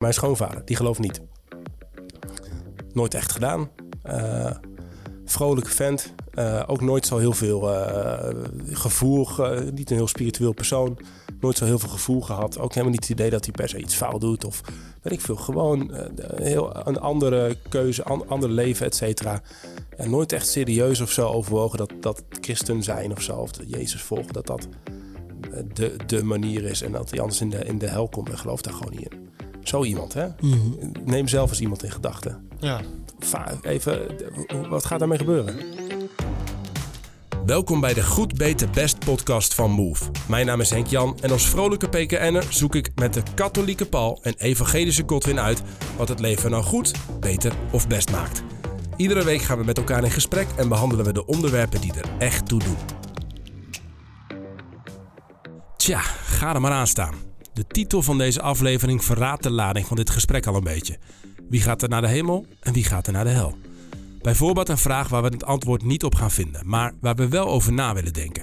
Mijn schoonvader, die gelooft niet. Nooit echt gedaan. Uh, vrolijke vent. Uh, ook nooit zo heel veel uh, gevoel. niet een heel spiritueel persoon. Nooit zo heel veel gevoel gehad. Ook helemaal niet het idee dat hij per se iets fout doet. Of weet ik veel. Gewoon heel, een andere keuze, an, ander leven, et cetera. En nooit echt serieus of zo overwogen dat, dat christen zijn of zo. Of Jezus volgen, dat dat de, de manier is. En dat hij anders in de, in de hel komt. En gelooft daar gewoon niet in. Zo iemand, hè? Mm Neem zelf eens iemand in gedachten. Ja. Even, wat gaat daarmee gebeuren? Welkom bij de Goed Beter Best podcast van Move. Mijn naam is Henk Jan en als vrolijke PKN'er zoek ik met de katholieke Paul en evangelische Godwin uit wat het leven nou goed, beter of best maakt. Iedere week gaan we met elkaar in gesprek en behandelen we de onderwerpen die er echt toe doen. Tja, ga er maar aan staan. De titel van deze aflevering verraadt de lading van dit gesprek al een beetje. Wie gaat er naar de hemel en wie gaat er naar de hel? Bijvoorbeeld een vraag waar we het antwoord niet op gaan vinden, maar waar we wel over na willen denken.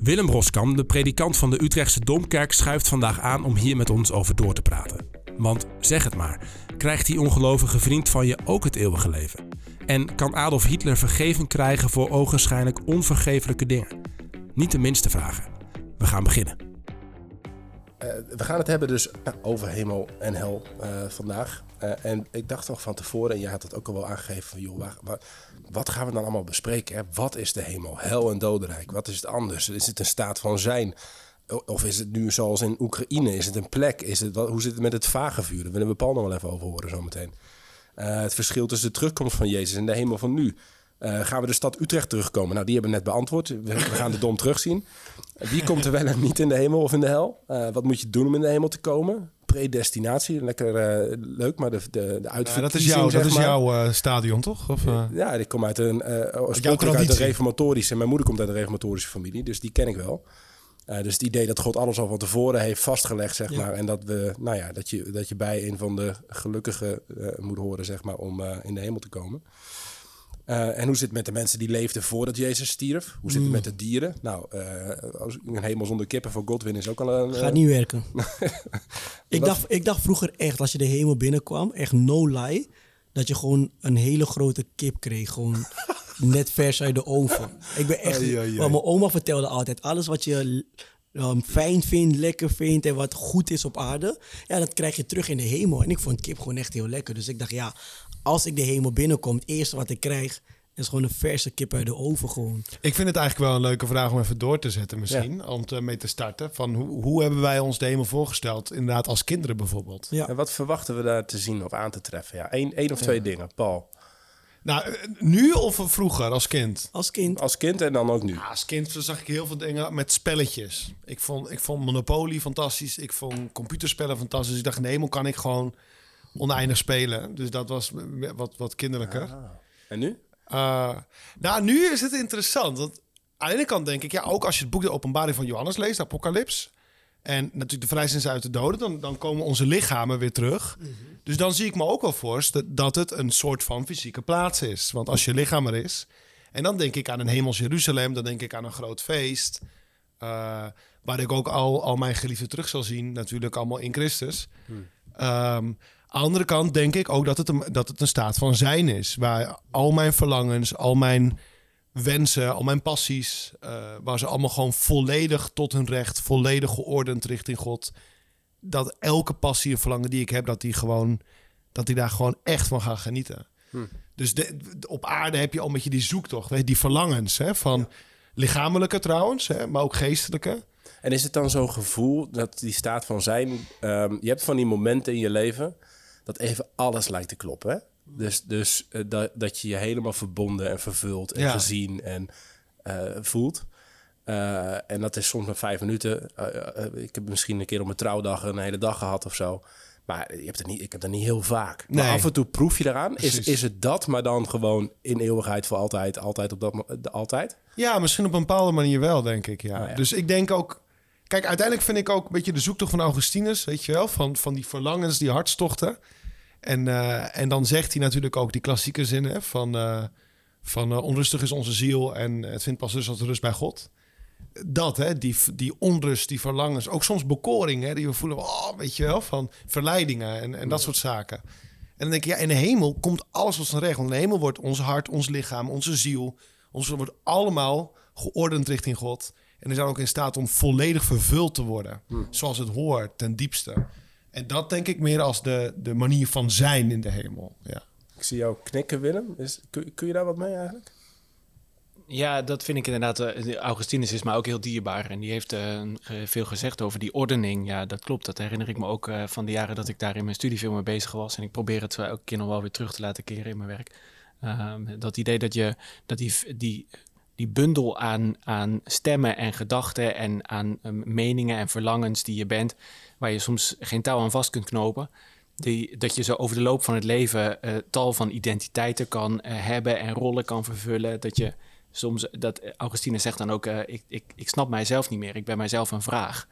Willem Roskam, de predikant van de Utrechtse Domkerk, schuift vandaag aan om hier met ons over door te praten. Want zeg het maar, krijgt die ongelovige vriend van je ook het eeuwige leven? En kan Adolf Hitler vergeving krijgen voor ogenschijnlijk onvergeeflijke dingen? Niet de minste vragen. We gaan beginnen. Uh, we gaan het hebben dus over hemel en hel uh, vandaag. Uh, en ik dacht nog van tevoren, en jij had het ook al wel aangegeven van... joh, wat gaan we dan allemaal bespreken? Wat is de hemel? Hel en dodenrijk? Wat is het anders? Is het een staat van zijn? Of is het nu zoals in Oekraïne? Is het een plek? Is het, wat, hoe zit het met het vagevuur? Daar willen we Paul nog wel even over horen zometeen. het verschil tussen de terugkomst van Jezus en de hemel van nu... Uh, gaan we de stad Utrecht terugkomen? Nou, die hebben we net beantwoord. We, we gaan de dom terugzien. Wie komt er wel en niet in de hemel of in de hel? Uh, wat moet je doen om in de hemel te komen? Predestinatie, lekker uh, leuk, maar de, de, de ja, dat is, jou, dat is jouw stadion, toch? Of, ja, ik kom uit een, oorspronkelijk uit een reformatorische... Mijn moeder komt uit een reformatorische familie, dus die ken ik wel. dus het idee dat God alles al van tevoren heeft vastgelegd, zeg ja. maar. En dat, we, nou ja, dat, je, dat je bij een van de gelukkigen moet horen, zeg maar, om in de hemel te komen. Uh, en hoe zit het met de mensen die leefden voordat Jezus stierf? Hoe zit het mm. met de dieren? Nou, uh, als een hemel zonder kippen voor Godwin is ook al een... Gaat niet werken. ik, dacht, ik dacht vroeger echt, als je de hemel binnenkwam, echt no lie, dat je gewoon een hele grote kip kreeg. Gewoon net vers uit de oven. Ik ben echt... Ai, ai, ai. mijn oma vertelde altijd, alles wat je um, fijn vindt, lekker vindt en wat goed is op aarde, ja, dat krijg je terug in de hemel. En ik vond kip gewoon echt heel lekker. Dus ik dacht, ja, als ik de hemel binnenkom, het eerste wat ik krijg is gewoon een verse kip uit de oven gewoon. Ik vind het eigenlijk wel een leuke vraag om even door te zetten misschien. Om te, mee te starten. Van hoe, hoe hebben wij ons de hemel voorgesteld? Inderdaad als kinderen bijvoorbeeld. Ja. En wat verwachten we daar te zien of aan te treffen? Ja, één, één of twee dingen. Paul. Nou, eh, nu of vroeger als kind? Als kind. Als kind en dan ook nu. Ja, als kind zag ik heel veel dingen met spelletjes. Ik vond, ik vond Monopoly fantastisch. Ik vond computerspellen fantastisch. Ik dacht, nee, kan ik gewoon oneindig spelen. Dus dat was wat, wat kinderlijker. Ah. En nu? Uh, nou, nu is het interessant. Want aan de ene kant denk ik, ja, ook als je het boek De Openbaring van Johannes leest, Apocalyps. En natuurlijk de vrijzijn uit de doden, dan, dan komen onze lichamen weer terug. Mhm. Dus dan zie ik me ook wel voor dat het een soort van fysieke plaats is. Want als je lichaam er is. En dan denk ik aan een hemels Jeruzalem, dan denk ik aan een groot feest. Uh, waar ik ook al, al mijn geliefden terug zal zien, natuurlijk allemaal in Christus. Hmm. Um, de andere kant denk ik ook dat het, een, dat het een staat van zijn is. Waar al mijn verlangens, al mijn wensen, al mijn passies, uh, waar ze allemaal gewoon volledig tot hun recht, volledig geordend richting God. Dat elke passie en verlangen die ik heb, dat die gewoon, dat die daar gewoon echt van gaan genieten. Hm. Dus de, op aarde heb je al een beetje die zoektocht, weet, die verlangens hè, van lichamelijke trouwens, hè, maar ook geestelijke. En is het dan zo'n gevoel dat die staat van zijn, um, je hebt van die momenten in je leven dat even alles lijkt te kloppen. Hè? Dus, dus uh, dat, dat je je helemaal verbonden en vervuld en gezien en uh, voelt. Uh, en dat is soms maar vijf minuten. ik heb misschien een keer op mijn trouwdag een hele dag gehad of zo. Maar je hebt er niet, ik heb er niet heel vaak. Nee. Maar af en toe proef je eraan. Is, is het dat, maar dan gewoon in eeuwigheid voor altijd, altijd op dat altijd? Ja, misschien op een bepaalde manier wel, denk ik. Ja. Oh ja. Dus ik denk ook. Kijk, uiteindelijk vind ik ook een beetje de zoektocht van Augustinus, weet je wel, van, van die verlangens, die hartstochten. En, uh, en dan zegt hij natuurlijk ook die klassieke zinnen van, uh, van uh, onrustig is onze ziel en het vindt pas dus als rust bij God. dat, hè, die, die onrust, die verlangens, ook soms bekoring, hè, die we voelen, oh, weet je wel, van verleidingen en, en dat soort zaken. En dan denk ik, ja, in de hemel komt alles tot zijn recht. Want in de hemel wordt ons hart, ons lichaam, onze ziel, ons wordt allemaal geordend richting God. En we zijn ook in staat om volledig vervuld te worden, zoals het hoort, ten diepste. En dat denk ik meer als de, de manier van zijn in de hemel. Ja. Ik zie jou knikken, Willem. Is, kun, kun je daar wat mee eigenlijk? Ja, dat vind ik inderdaad. eh, Augustinus is mij ook heel dierbaar. En die heeft eh, eh, veel gezegd over die ordening. Ja, dat klopt. Dat herinner ik me ook eh, van de jaren dat ik daar in mijn studie veel mee bezig was. En ik probeer het zo elke keer nog wel weer terug te laten keren in mijn werk. Ehm, dat idee dat je dat die, die, die bundel aan, aan stemmen en gedachten en aan meningen en verlangens die je bent, waar je soms geen touw aan vast kunt knopen. Die, dat je zo over de loop van het leven eh, tal van identiteiten kan eh, hebben en rollen kan vervullen. Dat je soms, dat Augustinus zegt dan ook, eh, ik, ik, ik snap mijzelf niet meer, ik ben mijzelf een vraag.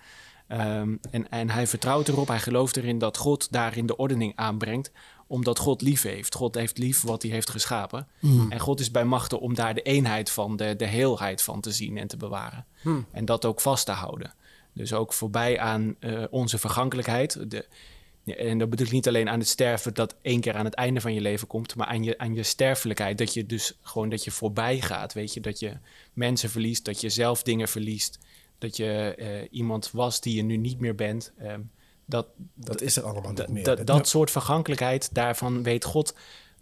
Ehm, en, en hij vertrouwt erop, hij gelooft erin dat God daarin de ordening aanbrengt, omdat God lief heeft. God heeft lief wat hij heeft geschapen. En God is bij machten om daar de eenheid van, de, de heelheid van te zien en te bewaren. En dat ook vast te houden. Dus ook voorbij aan eh, onze vergankelijkheid. De, en dat bedoel ik niet alleen aan het sterven dat één keer aan het einde van je leven komt, maar aan je, aan je sterfelijkheid. Dat je dus gewoon dat je voorbij gaat. Weet je, dat je mensen verliest, dat je zelf dingen verliest. Dat je eh, iemand was die je nu niet meer bent. Ehm, dat, Dat is er allemaal niet meer. dat, dat soort vergankelijkheid, daarvan weet God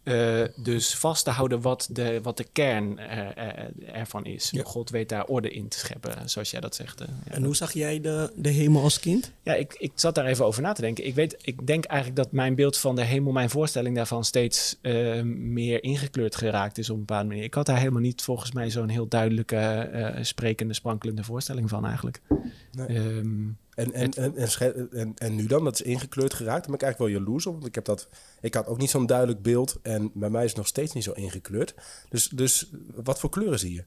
eh, dus vast te houden wat de, wat de kern eh, eh, ervan is. God weet daar orde in te scheppen, zoals jij dat zegt. ja. En hoe zag jij de, de hemel als kind? Ja, ik, ik zat daar even over na te denken. Ik, weet, ik denk eigenlijk dat mijn beeld van de hemel, mijn voorstelling daarvan, steeds meer ingekleurd geraakt is op een bepaalde manier. Ik had daar helemaal niet volgens mij zo'n heel duidelijke, sprekende, sprankelende voorstelling van eigenlijk. Nee. Ehm, En, en, en, en, sche- en, en nu dan? Dat is ingekleurd geraakt. Daar ben ik eigenlijk wel jaloers op. Want ik, heb dat, ik had ook niet zo'n duidelijk beeld. En bij mij is het nog steeds niet zo ingekleurd. Dus, dus wat voor kleuren zie je?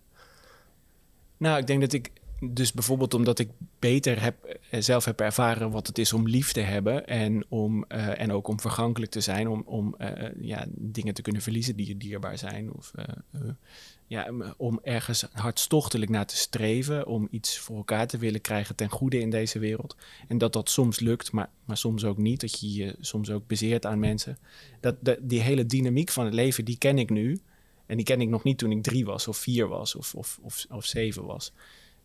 Nou, ik denk dat ik dus bijvoorbeeld omdat ik beter heb, eh, zelf heb ervaren wat het is om lief te hebben en, om, eh, en ook om vergankelijk te zijn, om, om eh, ja, dingen te kunnen verliezen die je dierbaar zijn. Of ja, om- ergens hartstochtelijk naar te streven, om iets voor elkaar te willen krijgen ten goede in deze wereld. En dat dat soms lukt, maar, maar soms ook niet. Dat je je soms ook bezeert aan mensen. Dat, dat, die hele dynamiek van het leven, die ken ik nu. En die ken ik nog niet toen ik drie was, of vier was, of, of, of, of zeven was.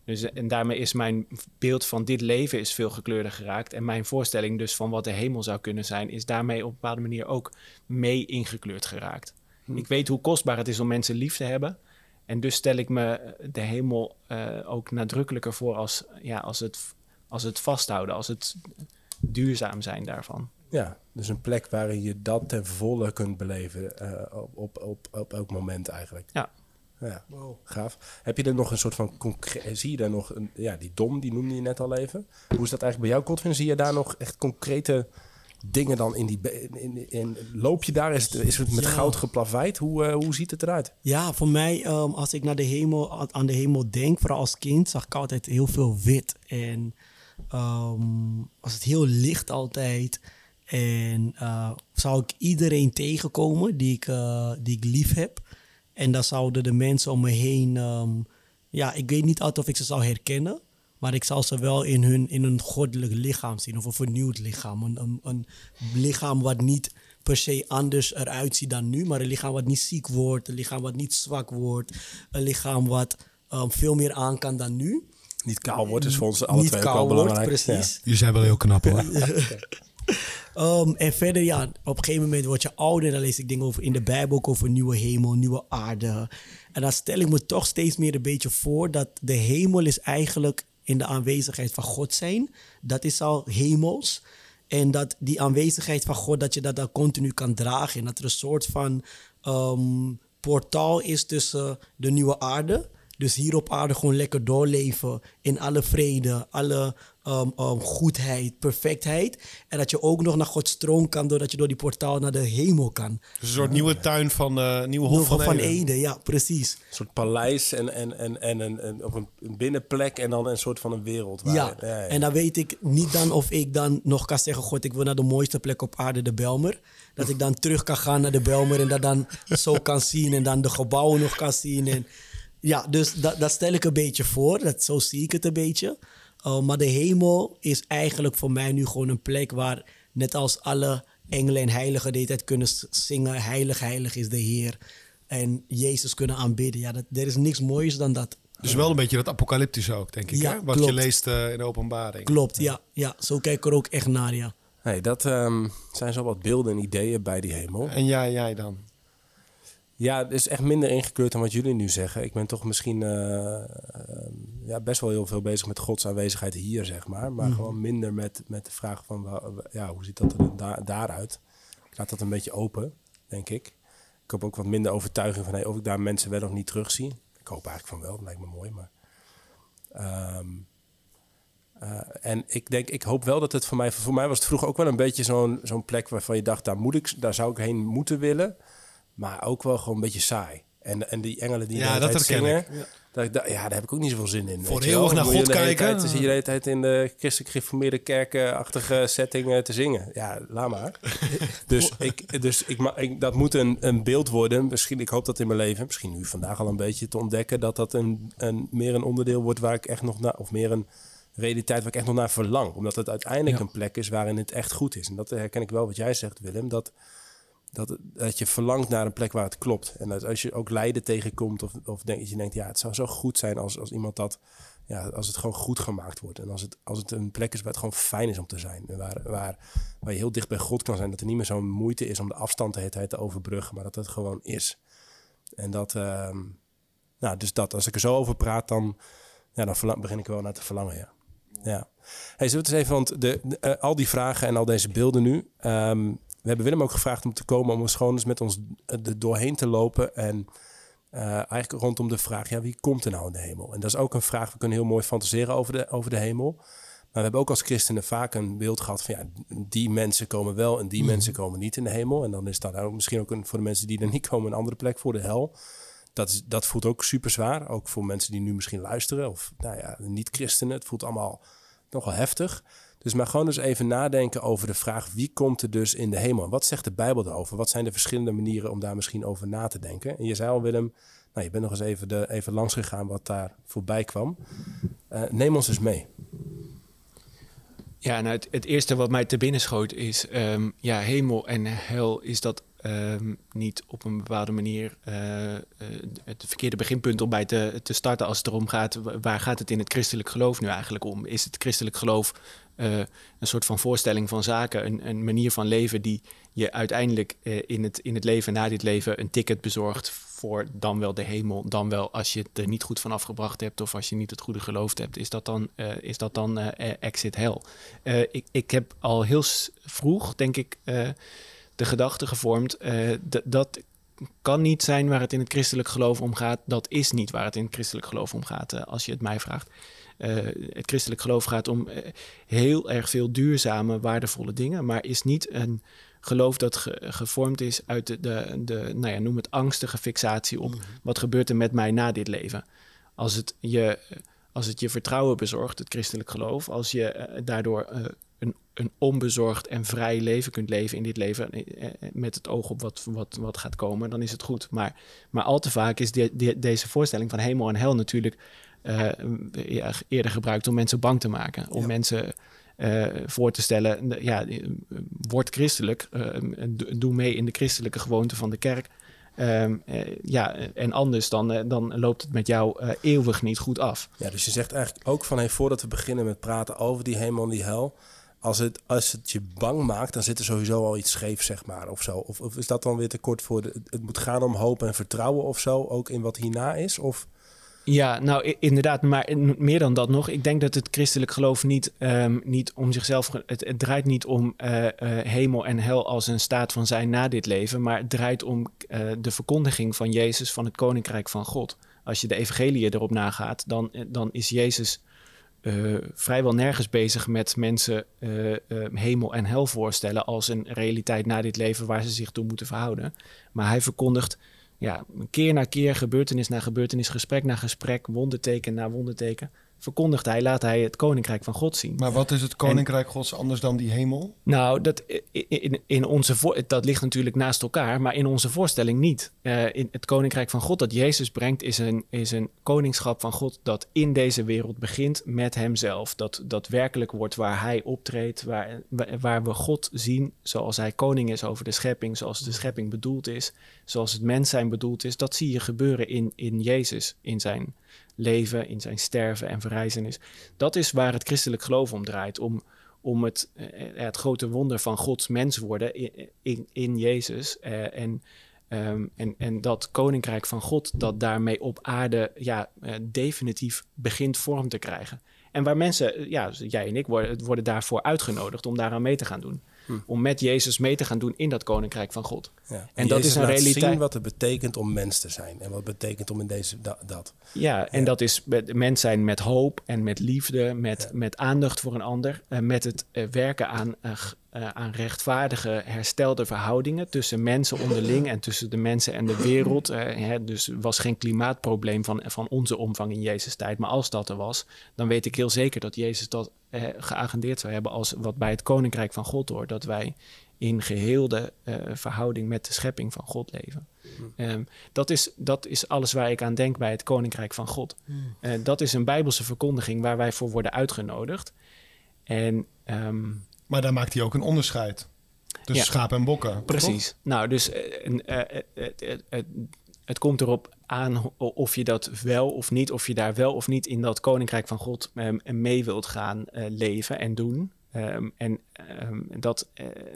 Dus, eh, en daarmee is mijn beeld van dit leven is veel gekleurder geraakt. En mijn voorstelling dus van wat de hemel zou kunnen zijn, is daarmee op een bepaalde manier ook mee ingekleurd geraakt. Ik weet hoe kostbaar het is om mensen lief te hebben. En dus stel ik me eh, de hemel eh, ook nadrukkelijker voor als, ja, als, het, als het vasthouden, als het duurzaam zijn daarvan. Ja, dus een plek waarin je dat ten volle kunt beleven. op, op, op, op elk moment eigenlijk. Ja. Ja, gaaf. Heb je er nog een soort van concreet... Zie je daar nog... Een, ja, die dom, die noemde je net al even. Hoe is dat eigenlijk bij jou, Godwin? Zie je daar nog echt concrete dingen dan in die... In, in, in- loop je daar? Is het, is het met Ja. goud geplaveid? Hoe, eh, hoe ziet het eruit? Ja, voor mij, ehm, als ik naar de hemel, aan- de hemel denk, vooral als kind, zag ik altijd heel veel wit. En ehm, was het heel licht altijd. En eh, zou ik iedereen tegenkomen die ik, eh, die ik lief heb. En dan zouden de mensen om me heen, ehm, ja, ik weet niet altijd of ik ze zou herkennen. Maar ik zal ze wel in hun, in hun goddelijk lichaam zien. Of een vernieuwd lichaam. Een, een, een lichaam wat niet per se anders eruit ziet dan nu. Maar een lichaam wat niet ziek wordt. Een lichaam wat niet zwak wordt. Een lichaam wat ehm, veel meer aan kan dan nu. Niet kaal wordt, is voor ons alle niet twee ook wel kaal wordt, belangrijk. precies. Jullie zijn wel heel knap hoor. Ehm, en verder, ja, op een gegeven moment word je ouder. Dan lees ik dingen over in de Bijbel over nieuwe hemel, nieuwe aarde. En dan stel ik me toch steeds meer een beetje voor dat de hemel is eigenlijk in de aanwezigheid van God zijn. Dat is al hemels. En dat die aanwezigheid van God, dat je dat dan continu kan dragen. En dat er een soort van ehm, portaal is tussen de nieuwe aarde. Dus hier op aarde gewoon lekker doorleven in alle vrede, alle ehm, ehm, goedheid, perfectheid. En dat je ook nog naar Gods troon kan doordat je door die portaal naar de hemel kan. Dus een soort nieuwe tuin van eh nieuwe hof van, van Eden. Ede, ja, precies. Een soort paleis en, en, en, en een, een, op een, een binnenplek en dan een soort van een wereld. Waar, Ja. en dan weet ik niet dan of ik dan nog kan zeggen... God, ik wil naar de mooiste plek op aarde, de Belmer. Dat ik dan terug kan gaan naar de Belmer en dat dan zo kan zien... en dan de gebouwen nog kan zien. En Ja, dus dat, dat stel ik een beetje voor. Dat, zo zie ik het een beetje. Uh, maar de hemel is eigenlijk voor mij nu gewoon een plek waar, net als alle engelen en heiligen de hele tijd kunnen zingen: Heilig, heilig is de Heer. En Jezus kunnen aanbidden. Ja, dat, er is niks moois dan dat. Dus wel een beetje dat apocalyptische ook, denk ik. Ja, hè? Wat klopt. je leest uh, in de openbaring. Klopt, ja. ja. Zo kijk ik er ook echt naar, ja. Hey, dat um, zijn zo wat beelden en ideeën bij die hemel. En jij, jij dan? Ja, het is echt minder ingekleurd dan wat jullie nu zeggen. Ik ben toch misschien uh, uh, ja, best wel heel veel bezig met Gods aanwezigheid hier, zeg maar. Maar mm. gewoon minder met, met de vraag van, ja, hoe ziet dat er da daaruit? Ik laat dat een beetje open, denk ik. Ik heb ook wat minder overtuiging van hey, of ik daar mensen wel of niet terugzie. Ik hoop eigenlijk van wel, dat lijkt me mooi. Maar, um, uh, en ik denk, ik hoop wel dat het voor mij, voor mij was het vroeger ook wel een beetje zo'n zo'n plek waarvan je dacht, daar moet ik, daar zou ik heen moeten willen. Maar ook wel gewoon een beetje saai. En, en die engelen die ja, dat zingen, ik. Ja. Dat ja, daar heb ik ook niet zoveel zin in. Voor eeuwig naar God kijken. Dan zie je de hele tijd in de christelijk gereformeerde kerkenachtige setting te zingen. Ja, laat maar. dus ik, dus ik, ik, dat moet een, een beeld worden. Misschien, ik hoop dat in mijn leven, misschien nu vandaag al een beetje te ontdekken, dat dat een, een, meer een onderdeel wordt waar ik echt nog naar, of meer een realiteit waar ik echt nog naar verlang. Omdat het uiteindelijk ja. een plek is waarin het echt goed is. En dat herken ik wel wat jij zegt, Willem. Dat, dat, dat je verlangt naar een plek waar het klopt. En dat als je ook lijden tegenkomt of, of denk, je denkt, ja, het zou zo goed zijn als, als iemand dat, ja, als het gewoon goed gemaakt wordt. En als het, als het een plek is waar het gewoon fijn is om te zijn. En waar, waar, waar je heel dicht bij God kan zijn. Dat er niet meer zo'n moeite is om de afstand de te overbruggen. Maar dat het gewoon is. En dat, uh, nou, dus dat. Als ik er zo over praat, dan, ja, dan verlang, begin ik wel naar te verlangen, ja. Ja. Hey, zullen eens even, want de, uh, al die vragen en al deze beelden nu. Um, we hebben Willem ook gevraagd om te komen om eens gewoon eens met ons er doorheen te lopen. En uh, eigenlijk rondom de vraag, ja, wie komt er nou in de hemel? En dat is ook een vraag, we kunnen heel mooi fantaseren over de, over de hemel. Maar we hebben ook als christenen vaak een beeld gehad van, ja, die mensen komen wel en die mm. mensen komen niet in de hemel. En dan is dat ook misschien ook een, voor de mensen die er niet komen een andere plek voor de hel. Dat, is, dat voelt ook super zwaar. Ook voor mensen die nu misschien luisteren of nou ja, niet-christenen. Het voelt allemaal nogal heftig. Dus maar gewoon eens even nadenken over de vraag: wie komt er dus in de hemel? Wat zegt de Bijbel daarover? Wat zijn de verschillende manieren om daar misschien over na te denken? En je zei al, Willem, nou, je bent nog eens even, de, even langs gegaan wat daar voorbij kwam. Uh, neem ons eens mee. Ja, nou, het, eerste wat mij te binnen schoot is: um, ja, hemel en hel, is dat um, niet op een bepaalde manier uh, uh, het verkeerde beginpunt om bij te, te starten als het erom gaat, waar gaat het in het christelijk geloof nu eigenlijk om? Is het christelijk geloof uh, een soort van voorstelling van zaken, een, een, manier van leven die je uiteindelijk in, het, in het leven na dit leven een ticket bezorgt voor dan wel de hemel, dan wel als je het er niet goed van afgebracht hebt of als je niet het goede geloofd hebt, is dat dan, is dat dan exit hell? ik, ik heb al heel vroeg, denk ik de gedachte gevormd. Dat kan niet zijn waar het in het christelijk geloof om gaat. Dat is niet waar het in het christelijk geloof om gaat, als je het mij vraagt. Uh, het christelijk geloof gaat om heel erg veel duurzame, waardevolle dingen, maar is niet een geloof dat ge gevormd is uit de, de, de, nou ja, noem het angstige fixatie op wat gebeurt er met mij na dit leven. Als het je, als het je vertrouwen bezorgt, het christelijk geloof, als je daardoor een, een onbezorgd en vrij leven kunt leven in dit leven eh, met het oog op wat, wat, wat gaat komen, dan is het goed. Maar, maar al te vaak is de, de, deze voorstelling van hemel en hel natuurlijk ja, eerder gebruikt om mensen bang te maken. Om ja. mensen uh, voor te stellen, ja, word christelijk, doe mee in de christelijke gewoonte van de kerk. Um, uh, ja, en anders dan, dan loopt het met jou eeuwig niet goed af. Ja, dus je zegt eigenlijk ook van hey, voordat we beginnen met praten over die hemel en die hel, als het, als het je bang maakt, dan zit er sowieso al iets scheef, zeg maar, of zo. Of, of is dat dan weer te kort voor... De, het moet gaan om hoop en vertrouwen of zo, ook in wat hierna is? Of... Ja, nou inderdaad, maar meer dan dat nog. Ik denk dat het christelijk geloof niet, um, niet om zichzelf... Het, draait niet om uh, uh, hemel en hel als een staat van zijn na dit leven... maar het draait om uh, de verkondiging van Jezus van het Koninkrijk van God. Als je de evangelie erop nagaat, dan, dan is Jezus vrijwel nergens bezig met mensen uh, hemel en hel voorstellen als een realiteit na dit leven waar ze zich toe moeten verhouden. Maar hij verkondigt ja, keer na keer, gebeurtenis na gebeurtenis, gesprek na gesprek, wonderteken na wonderteken, verkondigt hij, laat hij het koninkrijk van God zien. Maar wat is het koninkrijk Gods anders dan die hemel? Nou, dat, in, in onze dat ligt natuurlijk naast elkaar, maar in onze voorstelling niet. Uh, in het koninkrijk van God dat Jezus brengt, is een, is een koningschap van God dat in deze wereld begint met Hemzelf. Dat, dat werkelijk wordt waar Hij optreedt, waar, waar we God zien zoals Hij koning is over de schepping, zoals de schepping bedoeld is, zoals het mens zijn bedoeld is. Dat zie je gebeuren in, in Jezus, in zijn leven, in zijn sterven en verrijzenis. Dat is waar het christelijk geloof om draait. Om, om het, eh, het grote wonder van Gods mens worden in, in, in Jezus. Uh, en, um, en, en dat koninkrijk van God, dat daarmee op aarde ja, definitief begint vorm te krijgen. En waar mensen, ja, jij en ik, worden, worden daarvoor uitgenodigd om daaraan mee te gaan doen. Hm. Om met Jezus mee te gaan doen in dat koninkrijk van God. Ja. En, en dat is een realiteit. zien wat het betekent om mens te zijn. En wat het betekent om in deze dat. Ja, en dat is mens zijn met hoop en met liefde, met, met aandacht voor een ander. Uh, met het uh, werken aan, uh, aan rechtvaardige, herstelde verhoudingen tussen mensen onderling en tussen de mensen en de wereld. Hè, dus was geen klimaatprobleem van, van onze omvang in Jezus' tijd. Maar als dat er was, dan weet ik heel zeker dat Jezus dat geagendeerd zou hebben als wat bij het koninkrijk van God hoort. Dat wij in geheel de uh, verhouding met de schepping van God leven. Um, dat, is, dat is alles waar ik aan denk bij het Koninkrijk van God. Uh, dat is een bijbelse verkondiging waar wij voor worden uitgenodigd. En, um, maar daar maakt hij ook een onderscheid tussen ja, schapen en bokken. Precies. Toch? Nou, dus uh, het komt erop aan of je dat wel of niet, of je daar wel of niet in dat Koninkrijk van God um, mee wilt gaan leven en doen. Um, en um, dat,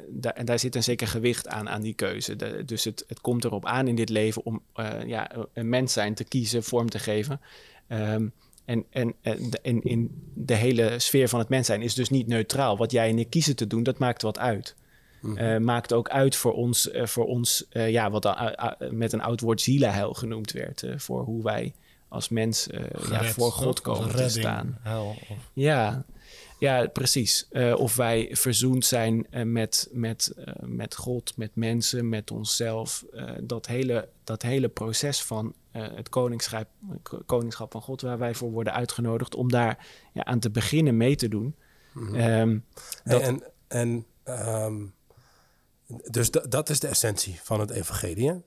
da en daar zit een zeker gewicht aan, aan die keuze. Dus het, het komt erop aan in dit leven om uh, ja, een mens zijn te kiezen, vorm te geven. En, en, en in de hele sfeer van het mens zijn is dus niet neutraal. Wat jij en ik kiezen te doen, dat maakt wat uit. Mm -hmm. uh, maakt ook uit voor ons, voor ons ja, wat met een oud woord zielenheil genoemd werd. voor hoe wij als mens ja, voor God komen te staan. Hel, of... Ja, ja, precies. Uh, of wij verzoend zijn uh, met, met, uh, met God, met mensen, met onszelf. dat, hele, dat hele proces van het koningschap, koningschap van God, waar wij voor worden uitgenodigd om daar ja, aan te beginnen mee te doen. Mm -hmm. um, dat... En, en um, dus dat is de essentie van het evangelie,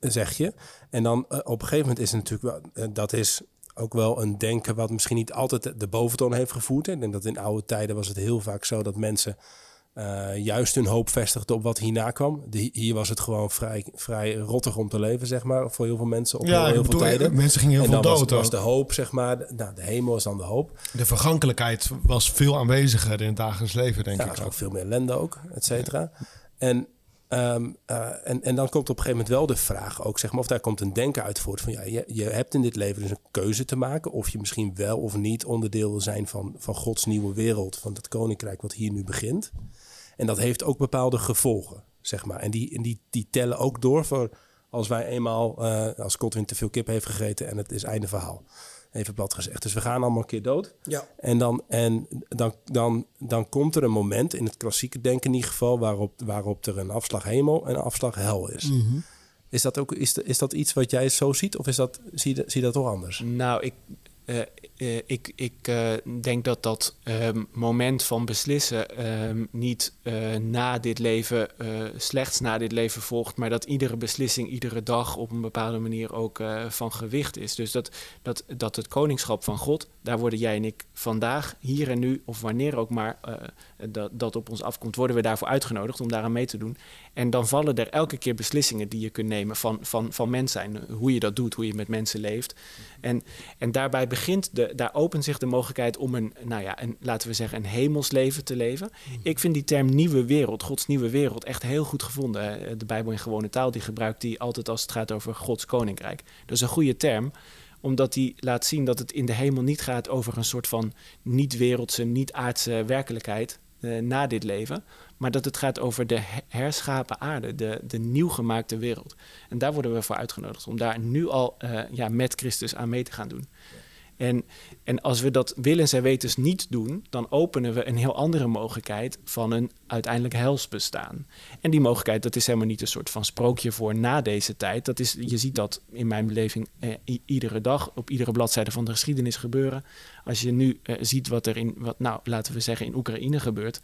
zeg je. En dan op een gegeven moment is het natuurlijk wel, dat is ook wel een denken wat misschien niet altijd de boventoon heeft gevoerd. Ik denk dat in oude tijden was het heel vaak zo dat mensen uh, juist hun hoop vestigden op wat hierna kwam. De, hier was het gewoon vrij, vrij rottig om te leven, zeg maar, voor heel veel mensen op ja, heel, veel tijden. Mensen gingen heel en veel dan dood. was, was de hoop, zeg maar, de, nou, de hemel is dan de hoop. De vergankelijkheid was veel aanweziger in het dagelijks leven, denk ja, ik. Er was ook veel meer ellende ook, et cetera. Ja. En Um, uh, en, en dan komt op een gegeven moment wel de vraag ook, zeg maar, of daar komt een denken uit voort van ja, je, je hebt in dit leven dus een keuze te maken of je misschien wel of niet onderdeel wil zijn van, van Gods nieuwe wereld, van dat koninkrijk wat hier nu begint. En dat heeft ook bepaalde gevolgen, zeg maar. En die, en die, die tellen ook door voor als wij eenmaal, uh, als Godwin te veel kip heeft gegeten en het is einde verhaal. Even plat gezegd. Dus we gaan allemaal een keer dood. Ja. En, dan, en dan, dan, dan komt er een moment, in het klassieke denken in ieder geval, waarop, waarop er een afslag hemel en een afslag hel is. Mm -hmm. Is dat, ook, is, is dat iets wat jij zo ziet of is dat, zie, je, zie je dat toch anders? Nou, ik, uh, ik, ik uh, denk dat dat um, moment van beslissen um, niet na dit leven, slechts na dit leven volgt, maar dat iedere beslissing iedere dag op een bepaalde manier ook van gewicht is. Dus dat, dat, dat het koningschap van God, daar worden jij en ik vandaag, hier en nu, of wanneer ook maar dat, dat op ons afkomt, worden we daarvoor uitgenodigd om daaraan mee te doen. En dan vallen er elke keer beslissingen die je kunt nemen van, van, van mens zijn. Hoe je dat doet, hoe je met mensen leeft. En, en daarbij begint de, daar opent zich de mogelijkheid om een, nou ja, een, laten we zeggen, een hemelsleven te leven. Ik vind die term nieuwe wereld, Gods nieuwe wereld, echt heel goed gevonden. De Bijbel in gewone taal, die gebruikt die altijd als het gaat over Gods koninkrijk. Dat is een goede term omdat die laat zien dat het in de hemel niet gaat over een soort van niet-wereldse, niet-aardse werkelijkheid uh, na dit leven, maar dat het gaat over de herschapen aarde, de, de nieuw gemaakte wereld. En daar worden we voor uitgenodigd om daar nu al uh, ja, met Christus aan mee te gaan doen. En, en als we dat willens en wetens niet doen, dan openen we een heel andere mogelijkheid van een uiteindelijk helsbestaan. En die mogelijkheid, dat is helemaal niet een soort van sprookje voor na deze tijd. Dat is, je ziet dat in mijn beleving eh, iedere dag op iedere bladzijde van de geschiedenis gebeuren. Als je nu eh, ziet wat er in, wat, nou, laten we zeggen, in Oekraïne gebeurt,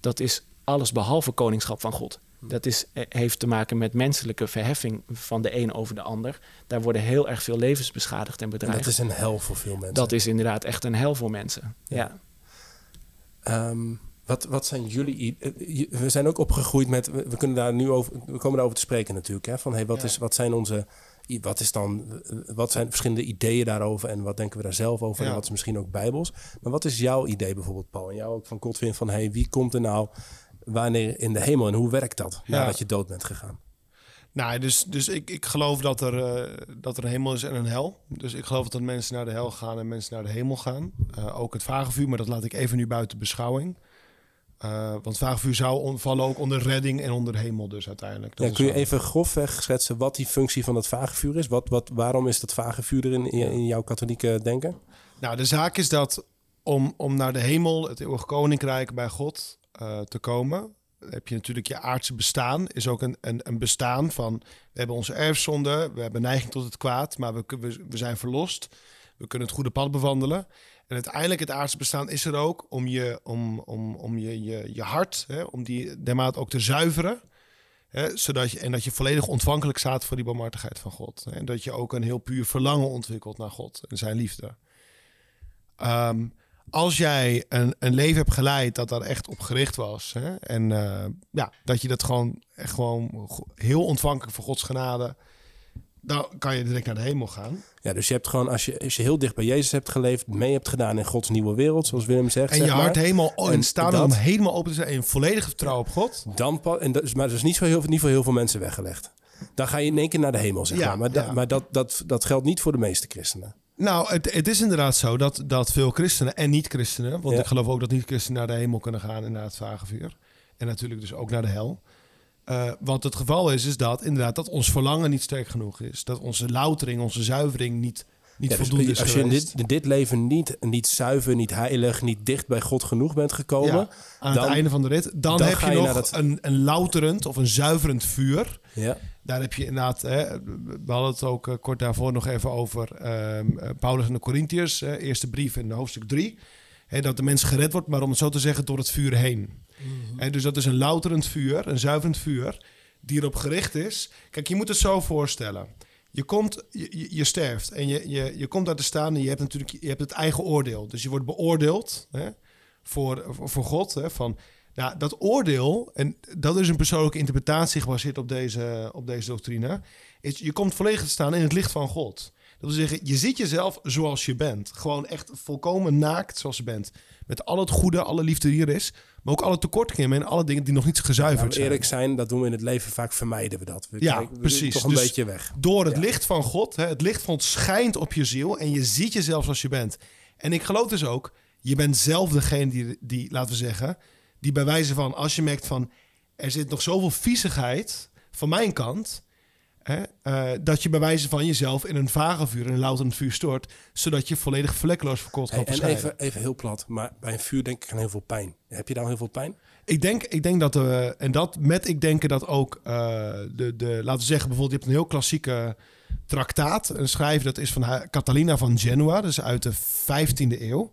dat is alles behalve koningschap van God. Dat is, eh, heeft te maken met menselijke verheffing van de een over de ander. Daar worden heel erg veel levens beschadigd en bedreigd. dat is een hel voor veel mensen. Dat is inderdaad echt een hel voor mensen. Ja. Ehm, wat, wat zijn jullie. Eh, we zijn ook opgegroeid met. We kunnen daar nu over. We komen daarover te spreken natuurlijk. Hè, van hey, wat, is, wat zijn onze. Wat, is dan, wat zijn verschillende ideeën daarover en wat denken we daar zelf over en wat is misschien ook bijbels. Maar wat is jouw idee bijvoorbeeld, Paul? En jou ook van Godwin van hey, wie komt er nou wanneer in de hemel en hoe werkt dat nadat je dood bent gegaan? Nou, dus, dus ik, ik geloof dat er, uh, dat er een hemel is en een hel. Dus ik geloof dat mensen naar de hel gaan en mensen naar de hemel gaan. Uh, ook het vagevuur, maar dat laat ik even nu buiten beschouwing. Uh, want vagevuur zou vallen ook onder redding en onder hemel dus uiteindelijk. ja, kun je even grofweg schetsen wat die functie van dat vagevuur is? Wat, wat, waarom is dat vagevuur er in, in jouw katholieke denken? Nou, de zaak is dat om, om naar de hemel, het eeuwige koninkrijk bij God, uh, te komen, heb je natuurlijk je aardse bestaan. Is ook een, een, een, bestaan van. We hebben onze erfzonde, we hebben neiging tot het kwaad, maar we, we, we zijn verlost. We kunnen het goede pad bewandelen. En uiteindelijk het aardse bestaan is er ook om je, om, om, om je, je, je hart, hè, om die dermate ook te zuiveren. Hè, zodat je, en dat je volledig ontvankelijk staat voor die barmhartigheid van God. En dat je ook een heel puur verlangen ontwikkelt naar God en zijn liefde. Um, als jij een, een leven hebt geleid dat daar echt op gericht was. Hè, en uh, ja, dat je dat gewoon, echt gewoon heel ontvankelijk voor Gods genade. Dan kan je direct naar de hemel gaan. Ja, dus je hebt gewoon, als je, als je heel dicht bij Jezus hebt geleefd, mee hebt gedaan in Gods nieuwe wereld, zoals Willem zegt. En je hart helemaal en staan dat, om helemaal open te zijn en volledig vertrouwen op God. Dan, en dat is, maar dat is niet, zo heel, niet voor heel veel mensen weggelegd. Dan ga je in één keer naar de hemel, zeg ja, maar. Maar, ja. maar dat, dat, dat geldt niet voor de meeste christenen. Nou, het, het, is inderdaad zo dat, dat veel christenen en niet-christenen... want ik geloof ook dat niet-christenen naar de hemel kunnen gaan en naar het vagevuur. En natuurlijk dus ook naar de hel. Uh, want het geval is, is dat inderdaad dat ons verlangen niet sterk genoeg is. Dat onze loutering, onze zuivering niet, niet ja, dus voldoende Als je in dit, in dit, leven niet, niet zuiver, niet heilig, niet dicht bij God genoeg bent gekomen... Ja, aan dan, het einde van de rit, dan, dan heb je, je nog dat... een, een louterend of een zuiverend vuur... Ja daar heb je inderdaad, hè, we hadden het ook uh, kort daarvoor nog even over um, Paulus en de Corinthiërs, uh, eerste brief in hoofdstuk 3. Hè, dat de mens gered wordt, maar om het zo te zeggen, door het vuur heen. Mm -hmm. dus dat is een louterend vuur, een zuiverend vuur, die erop gericht is. Kijk, je moet het zo voorstellen. Je, komt, je, je sterft en je, je, je komt daar te staan en je hebt natuurlijk je hebt het eigen oordeel. Dus je wordt beoordeeld hè, voor, voor God. Hè, van nou, dat oordeel, en dat is een persoonlijke interpretatie gebaseerd op deze, op deze doctrine, is je komt volledig te staan in het licht van God. Dat wil zeggen, je ziet jezelf zoals je bent. Gewoon echt volkomen naakt zoals je bent. Met al het goede, alle liefde die er is. Maar ook alle tekortkomingen en alle dingen die nog niet gezuiverd zijn. Eerlijk zijn, dat doen we in het leven vaak, vermijden we dat. We ja, precies. Toch een dus beetje weg. Door het licht van God, hè, het licht van God schijnt op je ziel. En je ziet jezelf zoals je bent. En ik geloof dus ook, je bent zelf degene die, die laten we zeggen die bij wijze van, als je merkt van, er zit nog zoveel viezigheid van mijn kant, hè, uh, dat je bij wijze van jezelf in een vagevuur, een louterend vuur stort, zodat je volledig vlekkeloos verkocht gaat hey, En even, even heel plat, maar bij een vuur denk ik aan heel veel pijn. Heb je daar heel veel pijn? Ik denk, ik denk dat, uh, en dat met ik denken dat ook uh, de, de, laten we zeggen, bijvoorbeeld, je hebt een heel klassieke traktaat, een schrijver, dat is van Catalina van Genua, dus uit de 15e eeuw.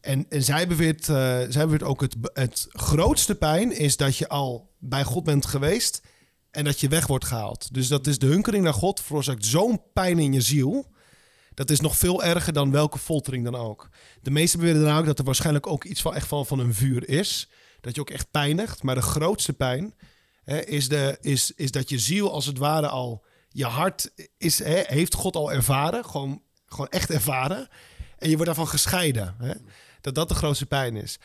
En, en zij, beweert, zij beweert ook het, het grootste pijn is dat je al bij God bent geweest en dat je weg wordt gehaald. Dus dat is de hunkering naar God veroorzaakt zo'n pijn in je ziel. Dat is nog veel erger dan welke foltering dan ook. De meesten beweren dan ook dat er waarschijnlijk ook iets van, echt van, van een vuur is. Dat je ook echt pijnigt. Maar de grootste pijn hè, is, de, is, is dat je ziel als het ware al... Je hart is, hè, heeft God al ervaren. Gewoon, gewoon echt ervaren. En je wordt daarvan gescheiden. Hè dat dat de grootste pijn is.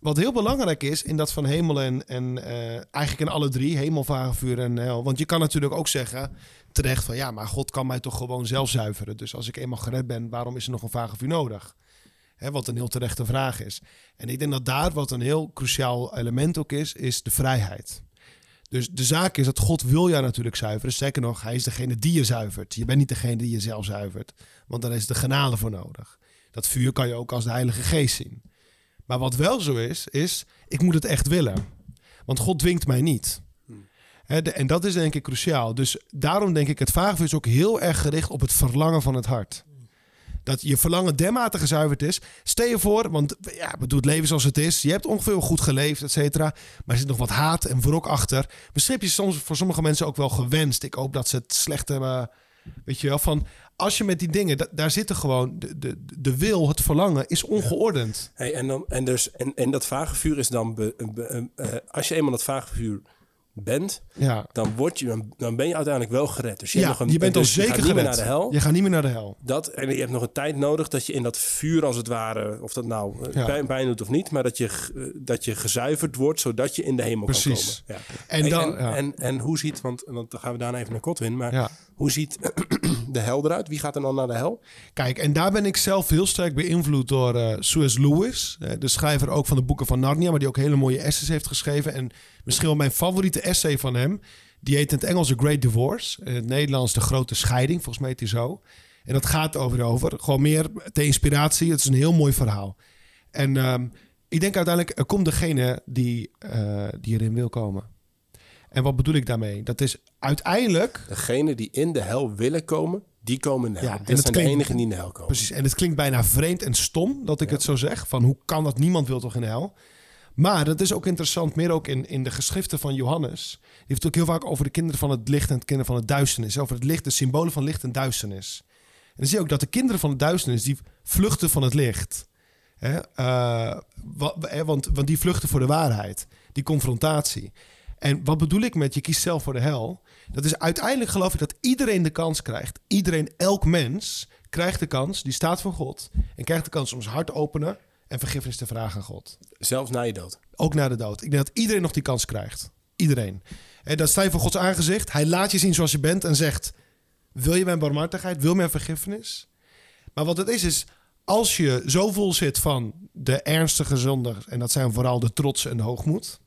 Wat heel belangrijk is in dat van hemel en, en uh, eigenlijk in alle drie, hemel, vuur en hel. Want je kan natuurlijk ook zeggen, terecht van ja, maar God kan mij toch gewoon zelf zuiveren. Dus als ik eenmaal gered ben, waarom is er nog een vuur nodig? Hè, wat een heel terechte vraag is. En ik denk dat daar wat een heel cruciaal element ook is, is de vrijheid. Dus de zaak is dat God wil jou natuurlijk zuiveren. Zeker nog, hij is degene die je zuivert. Je bent niet degene die jezelf zuivert. Want daar is de genade voor nodig. Dat vuur kan je ook als de Heilige Geest zien. Maar wat wel zo is, is ik moet het echt willen. Want God dwingt mij niet. De- en dat is denk ik cruciaal. Dus daarom denk ik, het vagevuur is ook heel erg gericht op het verlangen van het hart. Dat je verlangen dermate gezuiverd is. Stel je voor, want ja, bedoel, het leven zoals het is. Je hebt ongeveer wel goed geleefd, et cetera. Maar er zit nog wat haat en wrok achter. Misschien heb je soms voor sommige mensen ook wel gewenst. Ik hoop dat ze het slecht hebben. Weet je wel, van als je met die dingen, da- daar zitten gewoon de, de, de wil, het verlangen is ongeordend. Hey, en, dan, en, dus, en, en dat vagevuur is dan... Be, be- eh, als je eenmaal dat vagevuur bent... Ja, dan, word je, dan- dan ben je uiteindelijk wel gered. Dus je, hebt ja nog een, je bent al dus je zeker gaat niet meer gered. naar de hel. Je gaat niet meer naar de hel. Dat, en je hebt nog een tijd nodig dat je in dat vuur als het ware... of dat nou eh, Ja. pijn, pijn doet of niet... maar dat je, eh, dat je gezuiverd wordt... zodat je in de hemel Precies. kan komen. Ja. En Hey, dan- en, en, en hoe ziet... Want, want dan gaan we daarna even naar Kotwin. Maar hoe ziet de hel eruit? Wie gaat er dan naar de hel? Kijk, en daar ben ik zelf heel sterk beïnvloed door C.S. Lewis. eh, de schrijver ook van de boeken van Narnia, maar die ook hele mooie essays heeft geschreven. En misschien wel mijn favoriete essay van hem. Die heet in het Engels The Great Divorce. In het Nederlands De Grote Scheiding, volgens mij heet die zo. En dat gaat over over. Gewoon meer ter inspiratie. Het is een heel mooi verhaal. En ehm, ik denk uiteindelijk, er komt degene die, eh, die erin wil komen. En wat bedoel ik daarmee? Dat is uiteindelijk Degene die in de hel willen komen... die komen hel. Ja, en het zijn de enigen die in de hel komen. Precies, en het klinkt bijna vreemd en stom dat ik het zo zeg. Van hoe kan dat? Niemand wil toch in de hel? Maar dat is ook interessant, meer ook in, in de geschriften van Johannes. Die heeft het ook heel vaak over de kinderen van het licht en de kinderen van het duisternis. Over het licht, de symbolen van licht en duisternis. En dan zie je ook dat de kinderen van het duisternis, die vluchten van het licht. Hè? Eh, want, want die vluchten voor de waarheid, die confrontatie. En wat bedoel ik met je kiest zelf voor de hel? Dat is uiteindelijk geloof ik dat iedereen de kans krijgt. Iedereen, elk mens krijgt de kans, die staat voor God. En krijgt de kans om zijn hart te openen en vergiffenis te vragen aan God. Zelfs na je dood. Ook na de dood. Ik denk dat iedereen nog die kans krijgt. Iedereen. En dan sta je voor Gods aangezicht. Hij laat je zien zoals je bent en zegt... Wil je mijn barmhartigheid? Wil je mijn vergiffenis? Maar wat het is, is... Als je zo vol zit van de ernstige zonde... en dat zijn vooral de trots en de hoogmoed...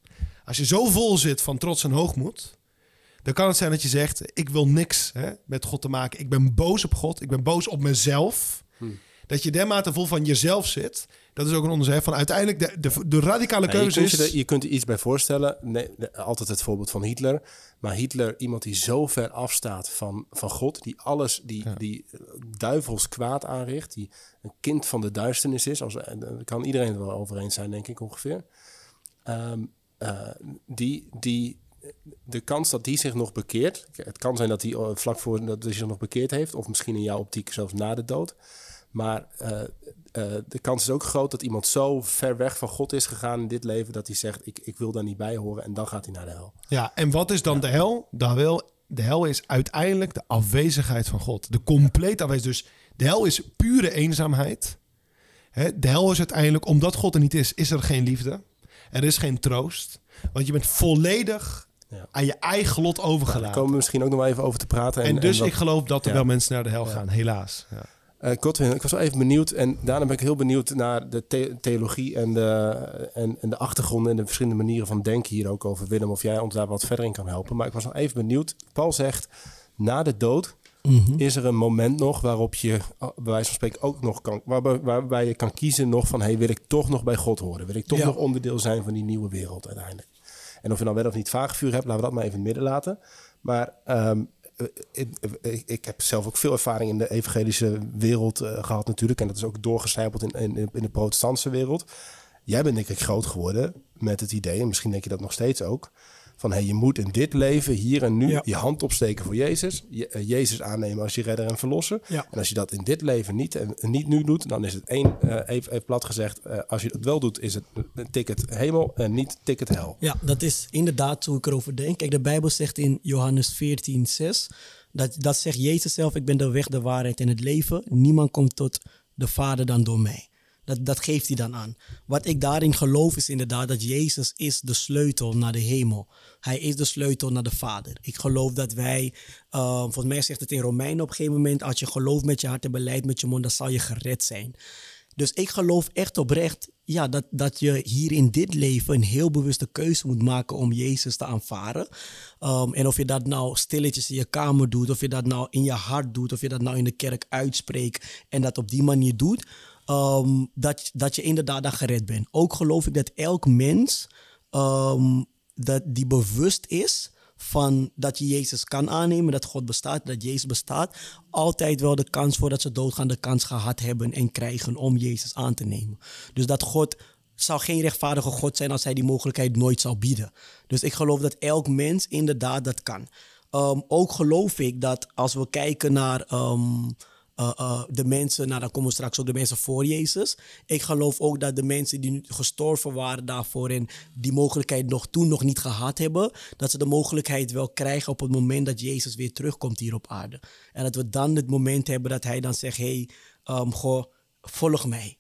Als je zo vol zit van trots en hoogmoed... dan kan het zijn dat je zegt... ik wil niks hè, met God te maken. Ik ben boos op God. Ik ben boos op mezelf. Dat je dermate vol van jezelf zit... dat is ook een onderzoek van uiteindelijk... de, de, de radicale Ja, je, keuze kunt is... je, je kunt er iets bij voorstellen. Nee, altijd het voorbeeld van Hitler. Maar Hitler, iemand die zo ver afstaat van, van God, die alles, die, die eh, duivels kwaad aanricht, die een kind van de duisternis is. Als, daar kan iedereen het wel over eens zijn, denk ik ongeveer. Ehm, eh, die, die, de kans dat die zich nog bekeert. Het kan zijn dat hij eh, vlak voor dat hij zich nog bekeerd heeft, of misschien in jouw optiek zelfs na de dood. Maar eh, de kans is ook groot dat iemand zo ver weg van God is gegaan in dit leven dat hij zegt: ik, ik wil daar niet bij horen en dan gaat hij naar de hel. Ja, en wat is dan de hel? Dan wel, de hel is uiteindelijk de afwezigheid van God. De complete afwezigheid. Dus de hel is pure eenzaamheid. De hel is uiteindelijk, omdat God er niet is, is er geen liefde. Er is geen troost. Want je bent volledig Ja. aan je eigen lot Nou, daar overgelaten. komen we misschien ook nog wel even over te praten. en, dus wat- ik geloof dat er Ja. wel mensen naar de hel gaan, helaas. Ja. Godwin, ik was wel even benieuwd en daarna ben ik heel benieuwd naar de the- theologie en de, en, en de achtergronden en de verschillende manieren van denken hier ook over. Willem, of jij ons daar wat verder in kan helpen. Maar ik was nog even benieuwd. Paul zegt, na de dood is er een moment nog waarop je, eh, bij wijze van spreken, ook nog kan, waarbij, waarbij je kan kiezen nog van, hey, wil ik toch nog bij God horen? Wil ik toch Ja. nog onderdeel zijn van die nieuwe wereld uiteindelijk? En of je dan wel of niet vagevuur hebt, laten we dat maar even in het midden laten. Maar ehm, eh, ik, ik, ik heb zelf ook veel ervaring in de evangelische wereld eh, gehad natuurlijk. En dat is ook doorgecijpeld in, in, in de protestantse wereld. Jij bent denk ik groot geworden met het idee, en misschien denk je dat nog steeds ook... van hey, je moet in dit leven, hier en nu, Ja. je hand opsteken voor Jezus. Je, eh, Jezus aannemen als je redder en verlosser. Ja. En als je dat in dit leven niet, en niet nu doet, dan is het één, eh, even, even plat gezegd... eh, als je het wel doet, is het een ticket hemel en niet ticket hel. Ja, dat is inderdaad hoe ik erover denk. Kijk, de Bijbel zegt in Johannes 14, 6, dat, dat zegt Jezus zelf, ik ben de weg, de waarheid en het leven. Niemand komt tot de Vader dan door mij. Dat, dat geeft hij dan aan. Wat ik daarin geloof is inderdaad dat Jezus is de sleutel naar de hemel. Hij is de sleutel naar de Vader. Ik geloof dat wij, uh, volgens mij zegt het in Romeinen op een gegeven moment, als je gelooft met je hart en beleid met je mond, dan zal je gered zijn. Dus ik geloof echt oprecht ja, dat, dat je hier in dit leven een heel bewuste keuze moet maken om Jezus te aanvaren. Um, en of je dat nou stilletjes in je kamer doet, of je dat nou in je hart doet, of je dat nou in de kerk uitspreekt en dat op die manier doet. Ehm, dat, dat je inderdaad dan gered bent. Ook geloof ik dat elk mens ehm, dat die bewust is van dat je Jezus kan aannemen, dat God bestaat, dat Jezus bestaat, altijd wel de kans voordat ze doodgaan, de kans gehad hebben en krijgen om Jezus aan te nemen. Dus dat God zou geen rechtvaardige God zijn als hij die mogelijkheid nooit zou bieden. Dus ik geloof dat elk mens inderdaad dat kan. Ehm, ook geloof ik dat als we kijken naar eh, eh, de mensen, nou dan komen straks ook de mensen voor Jezus. Ik geloof ook dat de mensen die nu gestorven waren daarvoor en die mogelijkheid nog toen nog niet gehad hebben, dat ze de mogelijkheid wel krijgen op het moment dat Jezus weer terugkomt hier op aarde. En dat we dan het moment hebben dat hij dan zegt, hey, um, goh, volg mij.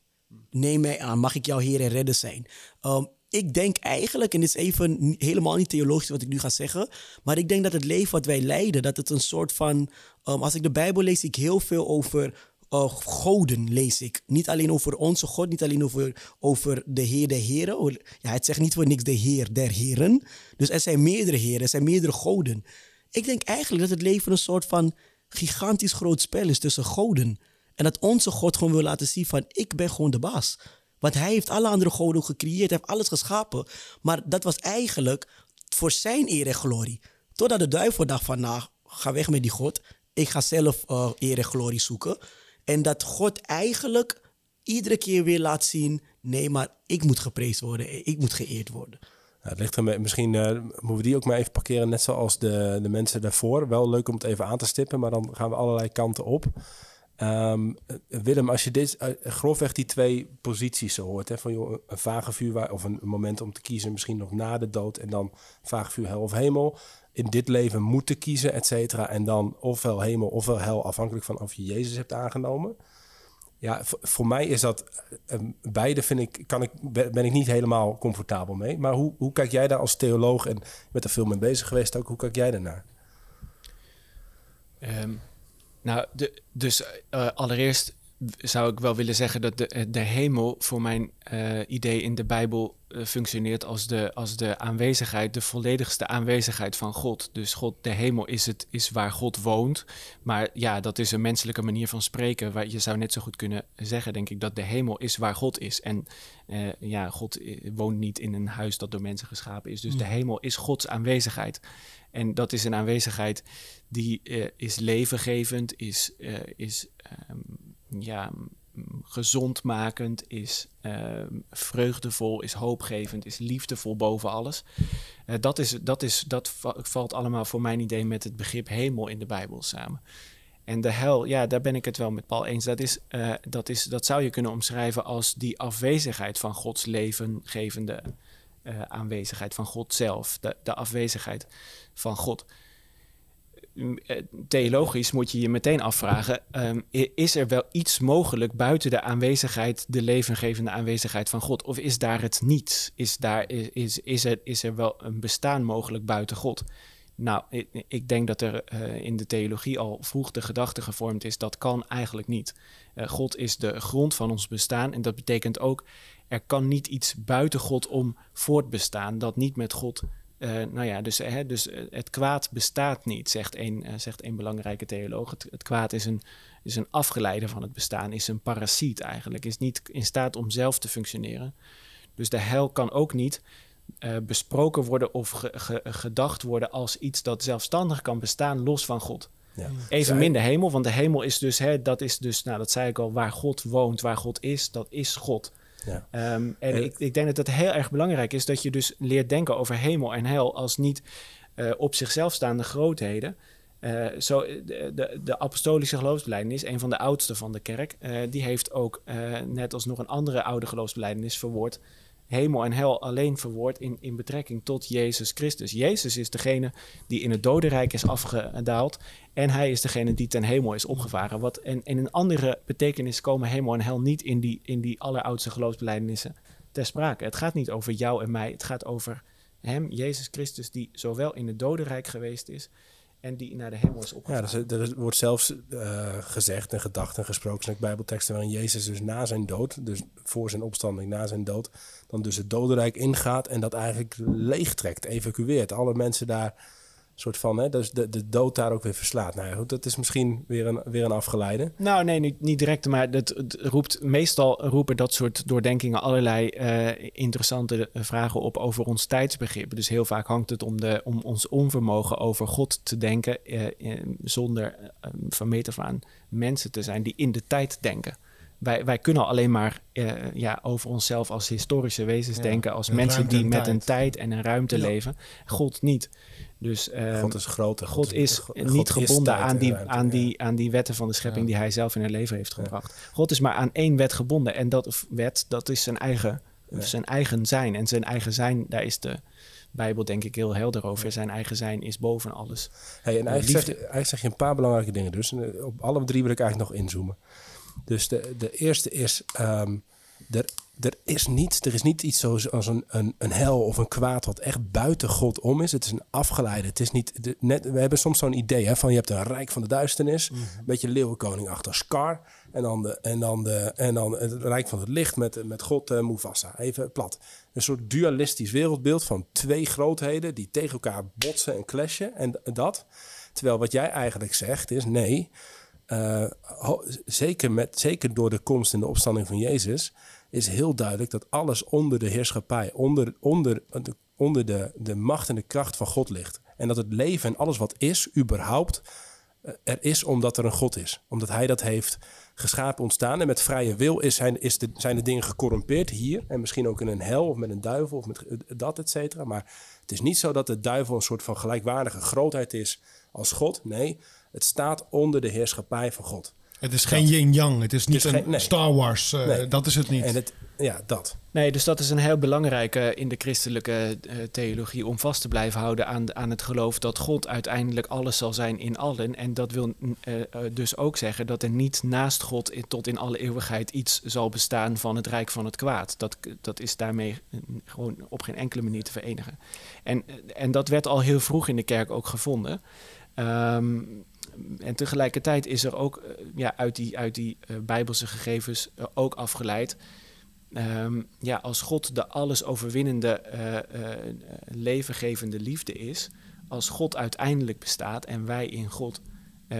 Neem mij aan, mag ik jouw Heer en redder zijn? Um, ik denk eigenlijk, en dit is even helemaal niet theologisch wat ik nu ga zeggen, maar ik denk dat het leven wat wij leiden, dat het een soort van, um, als ik de Bijbel lees, ik heel veel over uh, goden lees ik. Niet alleen over onze God, niet alleen over, over de Heer der Heren. Ja, het zegt niet voor niks de Heer der Heren. Dus er zijn meerdere heren, er zijn meerdere goden. Ik denk eigenlijk dat het leven een soort van gigantisch groot spel is tussen goden. En dat onze God gewoon wil laten zien van ik ben gewoon de baas. Want hij heeft alle andere goden gecreëerd, hij heeft alles geschapen. Maar dat was eigenlijk voor zijn eer en glorie. Totdat de duivel dacht van, nou, ga weg met die God. Ik ga zelf uh, eer en glorie zoeken. En dat God eigenlijk iedere keer weer laat zien, nee, maar ik moet geprezen worden, ik moet geëerd worden. het ligt er misschien uh, moeten we die ook maar even parkeren, net zoals de, de mensen daarvoor. Wel leuk om het even aan te stippen, maar dan gaan we allerlei kanten op. Um, Willem, als je dit uh, grofweg die twee posities zo hoort, hè, van joh, een vage vuur waar, of een, moment om te kiezen, misschien nog na de dood en dan vage vuur, hel of hemel. In dit leven moeten kiezen, et cetera. En dan ofwel hemel ofwel hel, afhankelijk van of je Jezus hebt aangenomen. Ja, voor mij is dat uh, beide vind ik, kan ik, ben ik niet helemaal comfortabel mee. Maar hoe, hoe kijk jij daar als theoloog en met er veel mee bezig geweest ook, hoe kijk jij daarnaar? Um nou, de, dus uh, allereerst zou ik wel willen zeggen dat de, de hemel voor mijn uh, idee in de Bijbel uh, functioneert als de, als de aanwezigheid, de volledigste aanwezigheid van God. Dus God, de hemel is, het, is waar God woont. Maar ja, dat is een menselijke manier van spreken. Waar je zou net zo goed kunnen zeggen, denk ik, dat de hemel is waar God is. En uh, ja, God woont niet in een huis dat door mensen geschapen is. Dus de hemel is Gods aanwezigheid. En dat is een aanwezigheid die uh, is levengevend, is, uh, is um, ja, gezondmakend, is uh, vreugdevol, is hoopgevend, is liefdevol boven alles. Uh, dat, is, dat, is, dat valt allemaal voor mijn idee met het begrip hemel in de Bijbel samen. En de hel, ja, daar ben ik het wel met Paul eens. Dat, is, uh, dat, is, dat zou je kunnen omschrijven als die afwezigheid van Gods levengevende aanwezigheid, van God zelf, de, de afwezigheid van God. Eh, theologisch moet je je meteen afvragen: um, is er wel iets mogelijk buiten de aanwezigheid, de levengevende aanwezigheid van God? Of is daar het niet? Is, daar, is, is, er, is er wel een bestaan mogelijk buiten God? Nou, ik, denk dat er uh, in de theologie al vroeg de gedachte gevormd is: dat kan eigenlijk niet. Uh, God is de grond van ons bestaan en dat betekent ook: er kan niet iets buiten God om voortbestaan dat niet met God nou ja, dus, hè, dus eh, het kwaad bestaat niet, zegt een, uh, zegt een belangrijke theoloog. Het, het, kwaad is een, is een afgeleide van het bestaan, is een parasiet eigenlijk, is niet in staat om zelf te functioneren. Dus de hel kan ook niet uh, besproken worden of ge, ge, gedacht worden als iets dat zelfstandig kan bestaan los van God. Ja. Evenmin de hemel, want de hemel is dus, hè, dat is dus, nou dat zei ik al, waar God woont, waar God is, dat is God. Ja. Um, en ik, ik, denk dat het heel erg belangrijk is dat je dus leert denken over hemel en hel als niet uh, op zichzelf staande grootheden. Uh, zo, de, de, de, apostolische geloofsbelijdenis, een van de oudste van de kerk, uh, die heeft ook, net als nog een andere oude geloofsbelijdenis, verwoord hemel en hel alleen verwoord in, in betrekking tot Jezus Christus. Jezus is degene die in het dodenrijk is afgedaald en hij is degene die ten hemel is opgevaren. Wat, en, in een andere betekenis komen hemel en hel niet in die, in die alleroudste geloofsbelijdenissen ter sprake. Het gaat niet over jou en mij, het gaat over hem, Jezus Christus, die zowel in het dodenrijk geweest is en die naar de hemel is opgevaren. Ja, er, wordt zelfs uh, gezegd en gedacht en gesproken in bijbelteksten waarin Jezus dus na zijn dood, dus voor zijn opstanding, na zijn dood, dan dus het dodenrijk ingaat en dat eigenlijk leegtrekt, evacueert. Alle mensen daar soort van, hè, dus de, de dood daar ook weer verslaat. Nou ja, dat is misschien weer een, weer een afgeleide. Nou, nee, niet, niet direct, maar het roept, meestal roepen dat soort doordenkingen allerlei uh, interessante vragen op over ons tijdsbegrip. Dus heel vaak hangt het om, de, om ons onvermogen over God te denken, uh, zonder uh, van meet aan mensen te zijn die in de tijd denken. Wij, wij kunnen alleen maar ja, over onszelf als historische wezens ja, denken, als mensen die met tijd. een tijd en een ruimte ja. leven. God niet. Dus, uh, God is groter. God is God, niet God gebonden is aan, die, ruimte, aan, die, aan die wetten van de schepping die hij zelf in het leven heeft gebracht. God is maar aan één wet gebonden. En dat wet, dat is zijn eigen, zijn eigen zijn. En zijn eigen zijn, daar is de Bijbel denk ik heel helder over. Zijn eigen zijn is boven alles. Hey, en eigenlijk zeg, eigenlijk zeg je een paar belangrijke dingen dus. En op alle drie wil ik eigenlijk nog inzoomen. Dus de, de eerste is... Um, er, er is niets, er is niet iets zoals als een, een, een hel of een kwaad wat echt buiten God om is. Het is een afgeleide. Het is niet, de, net, we hebben soms zo'n idee hè, van je hebt een rijk van de duisternis, mm -hmm. een beetje leeuwenkoning achter Scar. En dan, de, en, dan de, en dan het rijk van het licht met, met God uh, Mufasa. Even plat. Een soort dualistisch wereldbeeld van twee grootheden die tegen elkaar botsen en clashen. En dat. Terwijl wat jij eigenlijk zegt is nee. Uh, zeker, met, zeker door de komst en de opstanding van Jezus is heel duidelijk dat alles onder de heerschappij, onder, onder, onder de, de macht en de kracht van God ligt. En dat het leven en alles wat is, überhaupt, er is omdat er een God is. Omdat hij dat heeft geschapen ontstaan. En met vrije wil is zijn, is de, zijn de dingen gecorrumpeerd hier. En misschien ook in een hel of met een duivel of met dat, et cetera. Maar het is niet zo dat de duivel een soort van gelijkwaardige grootheid is als God. Nee, het staat onder de heerschappij van God. Het is geen yin-yang. Het is niet het is een nee. Star Wars. Uh, nee. Dat is het niet. En het, ja, dat. Nee, dus dat is een heel belangrijke in de christelijke uh, theologie om vast te blijven houden aan, aan het geloof dat God uiteindelijk alles zal zijn in allen. En dat wil uh, dus ook zeggen dat er niet naast God in, tot in alle eeuwigheid iets zal bestaan van het rijk van het kwaad. Dat, dat is daarmee gewoon op geen enkele manier te verenigen. En, en dat werd al heel vroeg in de kerk ook gevonden. Um, en tegelijkertijd is er ook uh, ja, uit die, uit die uh, bijbelse gegevens uh, ook afgeleid. Um, ja, als God de alles overwinnende, levengevende liefde is, als God uiteindelijk bestaat en wij in God,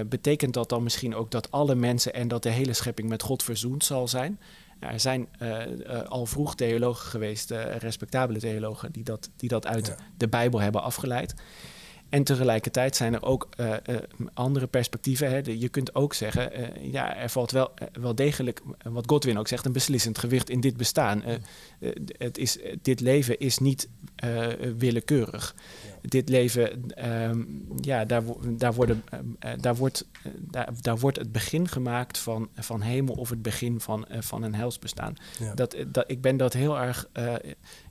betekent dat dan misschien ook dat alle mensen en dat de hele schepping met God verzoend zal zijn? Nou, er zijn al vroeg theologen geweest, respectabele theologen, die dat, die dat uit ja. de Bijbel hebben afgeleid. En tegelijkertijd zijn er ook uh, uh, andere perspectieven. Hè. Je kunt ook zeggen, uh, ja, er valt wel, wel degelijk, wat Godwin ook zegt, een beslissend gewicht in dit bestaan. het is, dit leven is niet willekeurig. Ja. Dit leven, um, ja, daar, daar, worden, daar, wordt, daar, daar wordt het begin gemaakt van, van hemel of het begin van, van een helsbestaan. Ja. Dat, dat, ik ben dat heel erg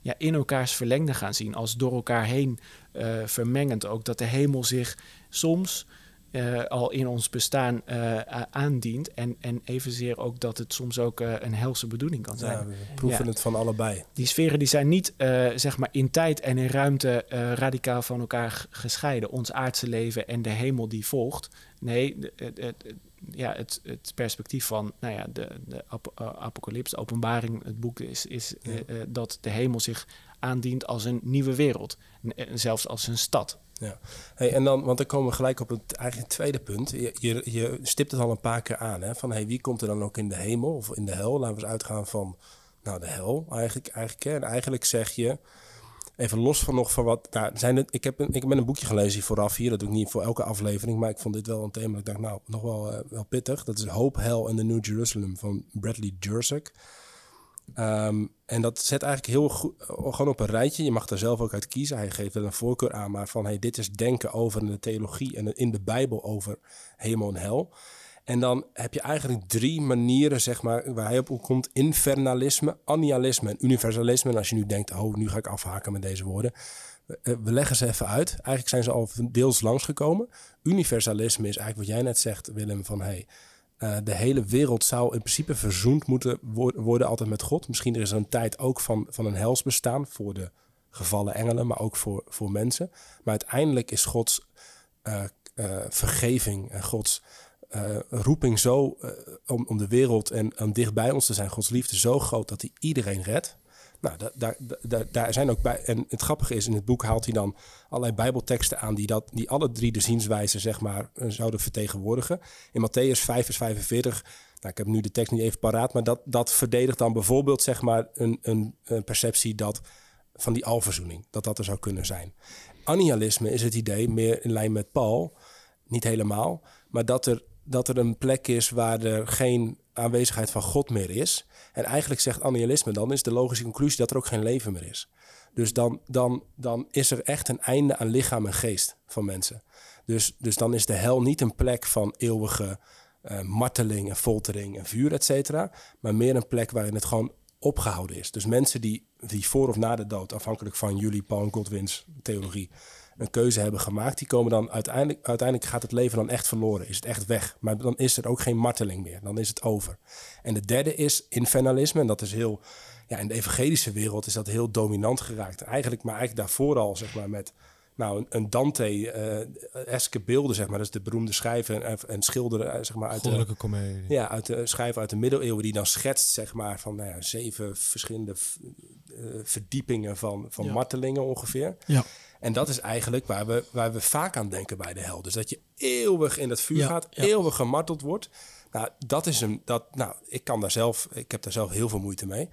ja, in elkaars verlengde gaan zien, als door elkaar heen uh, vermengend ook. Dat de hemel zich soms uh, al in ons bestaan uh, aandient. En, en evenzeer ook dat het soms ook een helse bedoeling kan zijn. Ja, we proeven ja. het van allebei. Die sferen die zijn niet zeg maar in tijd en in ruimte radicaal van elkaar gescheiden. Ons aardse leven en de hemel die volgt. Nee, ja, het, het perspectief van nou ja, de, de ap apocalyps, de openbaring, het boek is, is ja. dat de hemel zich aandient als een nieuwe wereld. En zelfs als een stad. Ja, hey, en dan, want dan komen we gelijk op het eigenlijk tweede punt. Je, je, je stipt het al een paar keer aan, hè? van hey, wie komt er dan ook in de hemel of in de hel? Laten we eens uitgaan van nou, de hel eigenlijk. eigenlijk hè? En eigenlijk zeg je, even los van nog van wat. Nou, zijn het, ik, heb een, ik heb een boekje gelezen vooraf hier. Dat doe ik niet voor elke aflevering. Maar ik vond dit wel een thema. Ik dacht, nou, nog wel, uh, wel pittig. Dat is Hope, Hell en the New Jerusalem van Bradley Jersek. Um, en dat zet eigenlijk heel goed gewoon op een rijtje. Je mag daar zelf ook uit kiezen. Hij geeft wel een voorkeur aan, maar van hey, dit is denken over de theologie en in de Bijbel over hemel en hel. En dan heb je eigenlijk drie manieren, zeg maar, waar hij op komt: infernalisme, annihilisme en universalisme. En als je nu denkt, oh, nu ga ik afhaken met deze woorden. We leggen ze even uit. Eigenlijk zijn ze al deels langsgekomen. Universalisme is eigenlijk wat jij net zegt, Willem, van hey, uh, de hele wereld zou in principe verzoend moeten worden altijd met God. Misschien is er een tijd ook van, van een helsbestaan voor de gevallen engelen, maar ook voor, voor mensen. Maar uiteindelijk is Gods vergeving en Gods roeping zo om, om de wereld en om dicht bij ons te zijn, Gods liefde zo groot dat hij iedereen redt. Nou, daar, daar, daar zijn ook bij. En het grappige is, in het boek haalt hij dan allerlei Bijbelteksten aan die, dat, die alle drie de zienswijzen, zeg maar, eh, zouden vertegenwoordigen. In Matthäus 5 vers 45. Nou, ik heb nu de tekst niet even paraat, maar dat, dat verdedigt dan bijvoorbeeld zeg maar, een, een, perceptie dat, van die alverzoening, dat dat er zou kunnen zijn. Annihilisme is het idee, meer in lijn met Paul, niet helemaal, maar dat er, dat er een plek is waar er geen aanwezigheid van God meer is. En eigenlijk zegt annihilisme dan, is de logische conclusie dat er ook geen leven meer is. Dus dan, dan, dan is er echt een einde aan lichaam en geest van mensen. Dus, dus dan is de hel niet een plek van eeuwige uh, marteling en foltering en vuur, et cetera. Maar meer een plek waarin het gewoon opgehouden is. Dus mensen die, die voor of na de dood, afhankelijk van jullie Paul Godwins theologie, een keuze hebben gemaakt, die komen dan uiteindelijk, uiteindelijk gaat het leven dan echt verloren. Is het echt weg. Maar dan is er ook geen marteling meer. Dan is het over. En de derde is infernalisme. En dat is heel, ja, in de evangelische wereld is dat heel dominant geraakt. Eigenlijk, maar eigenlijk daarvoor al, zeg maar, met nou, een, Dante-eske beelden, zeg maar. Dat is de beroemde schrijver en, en schilder, eh, zeg maar. Uit Goddelijke komedie. Ja, uit de schrijver uit de middeleeuwen die dan schetst, zeg maar, van nou ja, zeven verschillende uh, verdiepingen van, van martelingen ongeveer. Ja. En dat is eigenlijk waar we, waar we vaak aan denken bij de hel. Dus dat je eeuwig in het vuur gaat, eeuwig gemarteld wordt. Nou, dat is een. Dat, nou, ik kan daar zelf, ik heb daar zelf heel veel moeite mee.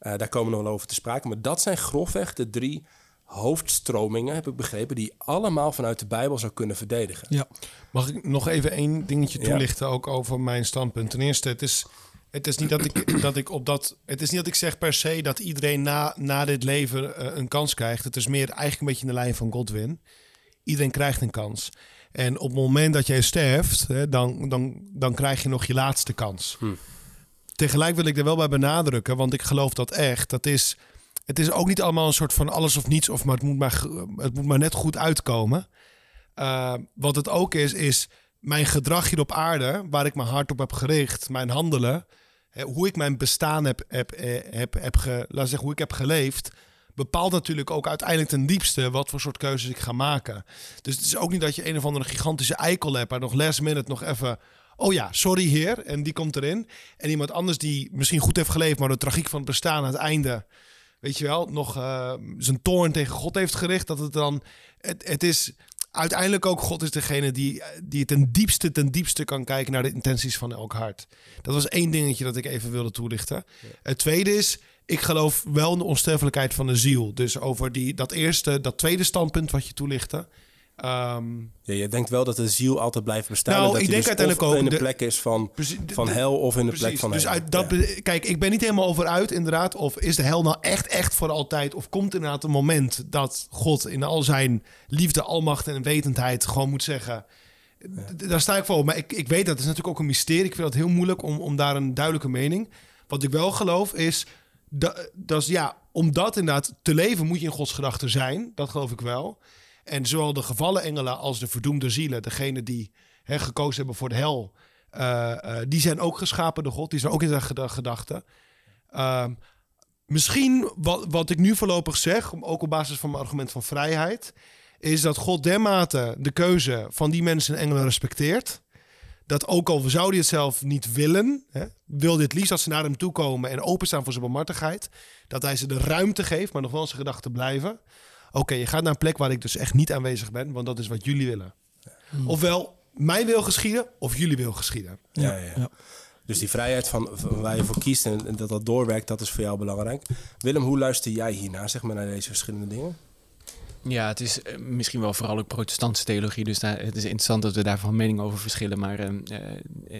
Uh, daar komen we nog wel over te sprake. Maar dat zijn grofweg de drie hoofdstromingen, heb ik begrepen, die allemaal vanuit de Bijbel zou kunnen verdedigen. Ja. Mag ik nog even één dingetje toelichten, ook over mijn standpunt? Ten eerste, het is, het is niet dat ik, dat ik op dat. Het is niet dat ik zeg per se dat iedereen na, na dit leven uh, een kans krijgt. Het is meer eigenlijk een beetje in de lijn van Godwin. Iedereen krijgt een kans. En op het moment dat jij sterft, hè, dan, dan, dan krijg je nog je laatste kans. Hm. Tegelijk wil ik er wel bij benadrukken, want ik geloof dat echt. Dat is het is ook niet allemaal een soort van alles of niets, of maar het moet maar, het moet maar net goed uitkomen. Uh, wat het ook is, is mijn gedrag hier op aarde, waar ik mijn hart op heb gericht, mijn handelen, hoe ik mijn bestaan heb, heb, eh, heb, heb, ge, laat zeggen, hoe ik heb geleefd, bepaalt natuurlijk ook uiteindelijk ten diepste wat voor soort keuzes ik ga maken. Dus het is ook niet dat je een of andere gigantische eikel hebt, maar nog last minute nog even oh ja, sorry heer, en die komt erin. En iemand anders die misschien goed heeft geleefd, maar de tragiek van het bestaan aan het einde weet je wel, nog uh, zijn toorn tegen God heeft gericht. Dat het dan, het, het is uiteindelijk ook God is degene die, die ten diepste, ten diepste kan kijken naar de intenties van elk hart. Dat was één dingetje dat ik even wilde toelichten. Het tweede is, ik geloof wel in de onsterfelijkheid van de ziel. Dus over die, dat eerste, dat tweede standpunt wat je toelichtte. Um, ja, je denkt wel dat de ziel altijd blijft bestaan. Nou, dat ik denk dus uiteindelijk ook in de, plek is van, van hel of in de plek van dus uit dat, Kijk, ik ben niet helemaal over uit, inderdaad. Of is de hel nou echt, echt voor altijd? Of komt inderdaad een moment dat God in al zijn liefde, almacht en wetendheid gewoon moet zeggen. Daar sta ik voor. Maar ik, ik weet dat het is natuurlijk ook een mysterie. Ik vind het heel moeilijk om, om daar een duidelijke mening. Wat ik wel geloof is. Dat, dat is ja, om dat inderdaad te leven moet je in Gods gedachten zijn. Dat geloof ik wel. En zowel de gevallen engelen als de verdoemde zielen, degene die hè, gekozen hebben voor de hel, uh, die zijn ook geschapen door God. Die zijn ook in zijn gedachten. Uh, misschien wat, wat ik nu voorlopig zeg, ook op basis van mijn argument van vrijheid, is dat God dermate de keuze van die mensen en engelen respecteert. Dat ook al zouden die het zelf niet willen, hè, wil dit liefst dat ze naar hem toe komen en openstaan voor zijn barmhartigheid. Dat hij ze de ruimte geeft, maar nog wel zijn gedachten blijven. Oké, je gaat naar een plek waar ik dus echt niet aanwezig ben, want dat is wat jullie willen. Hmm. Ofwel mijn wil geschieden, of jullie wil geschieden. Ja, ja, ja. Dus die vrijheid van, waar je voor kiest en dat dat doorwerkt, dat is voor jou belangrijk. Willem, hoe luister jij hiernaar, zeg maar, naar deze verschillende dingen? Ja, het is eh, misschien wel vooral ook protestantse theologie. Dus daar, het is interessant dat we daar van mening over verschillen. Maar uh,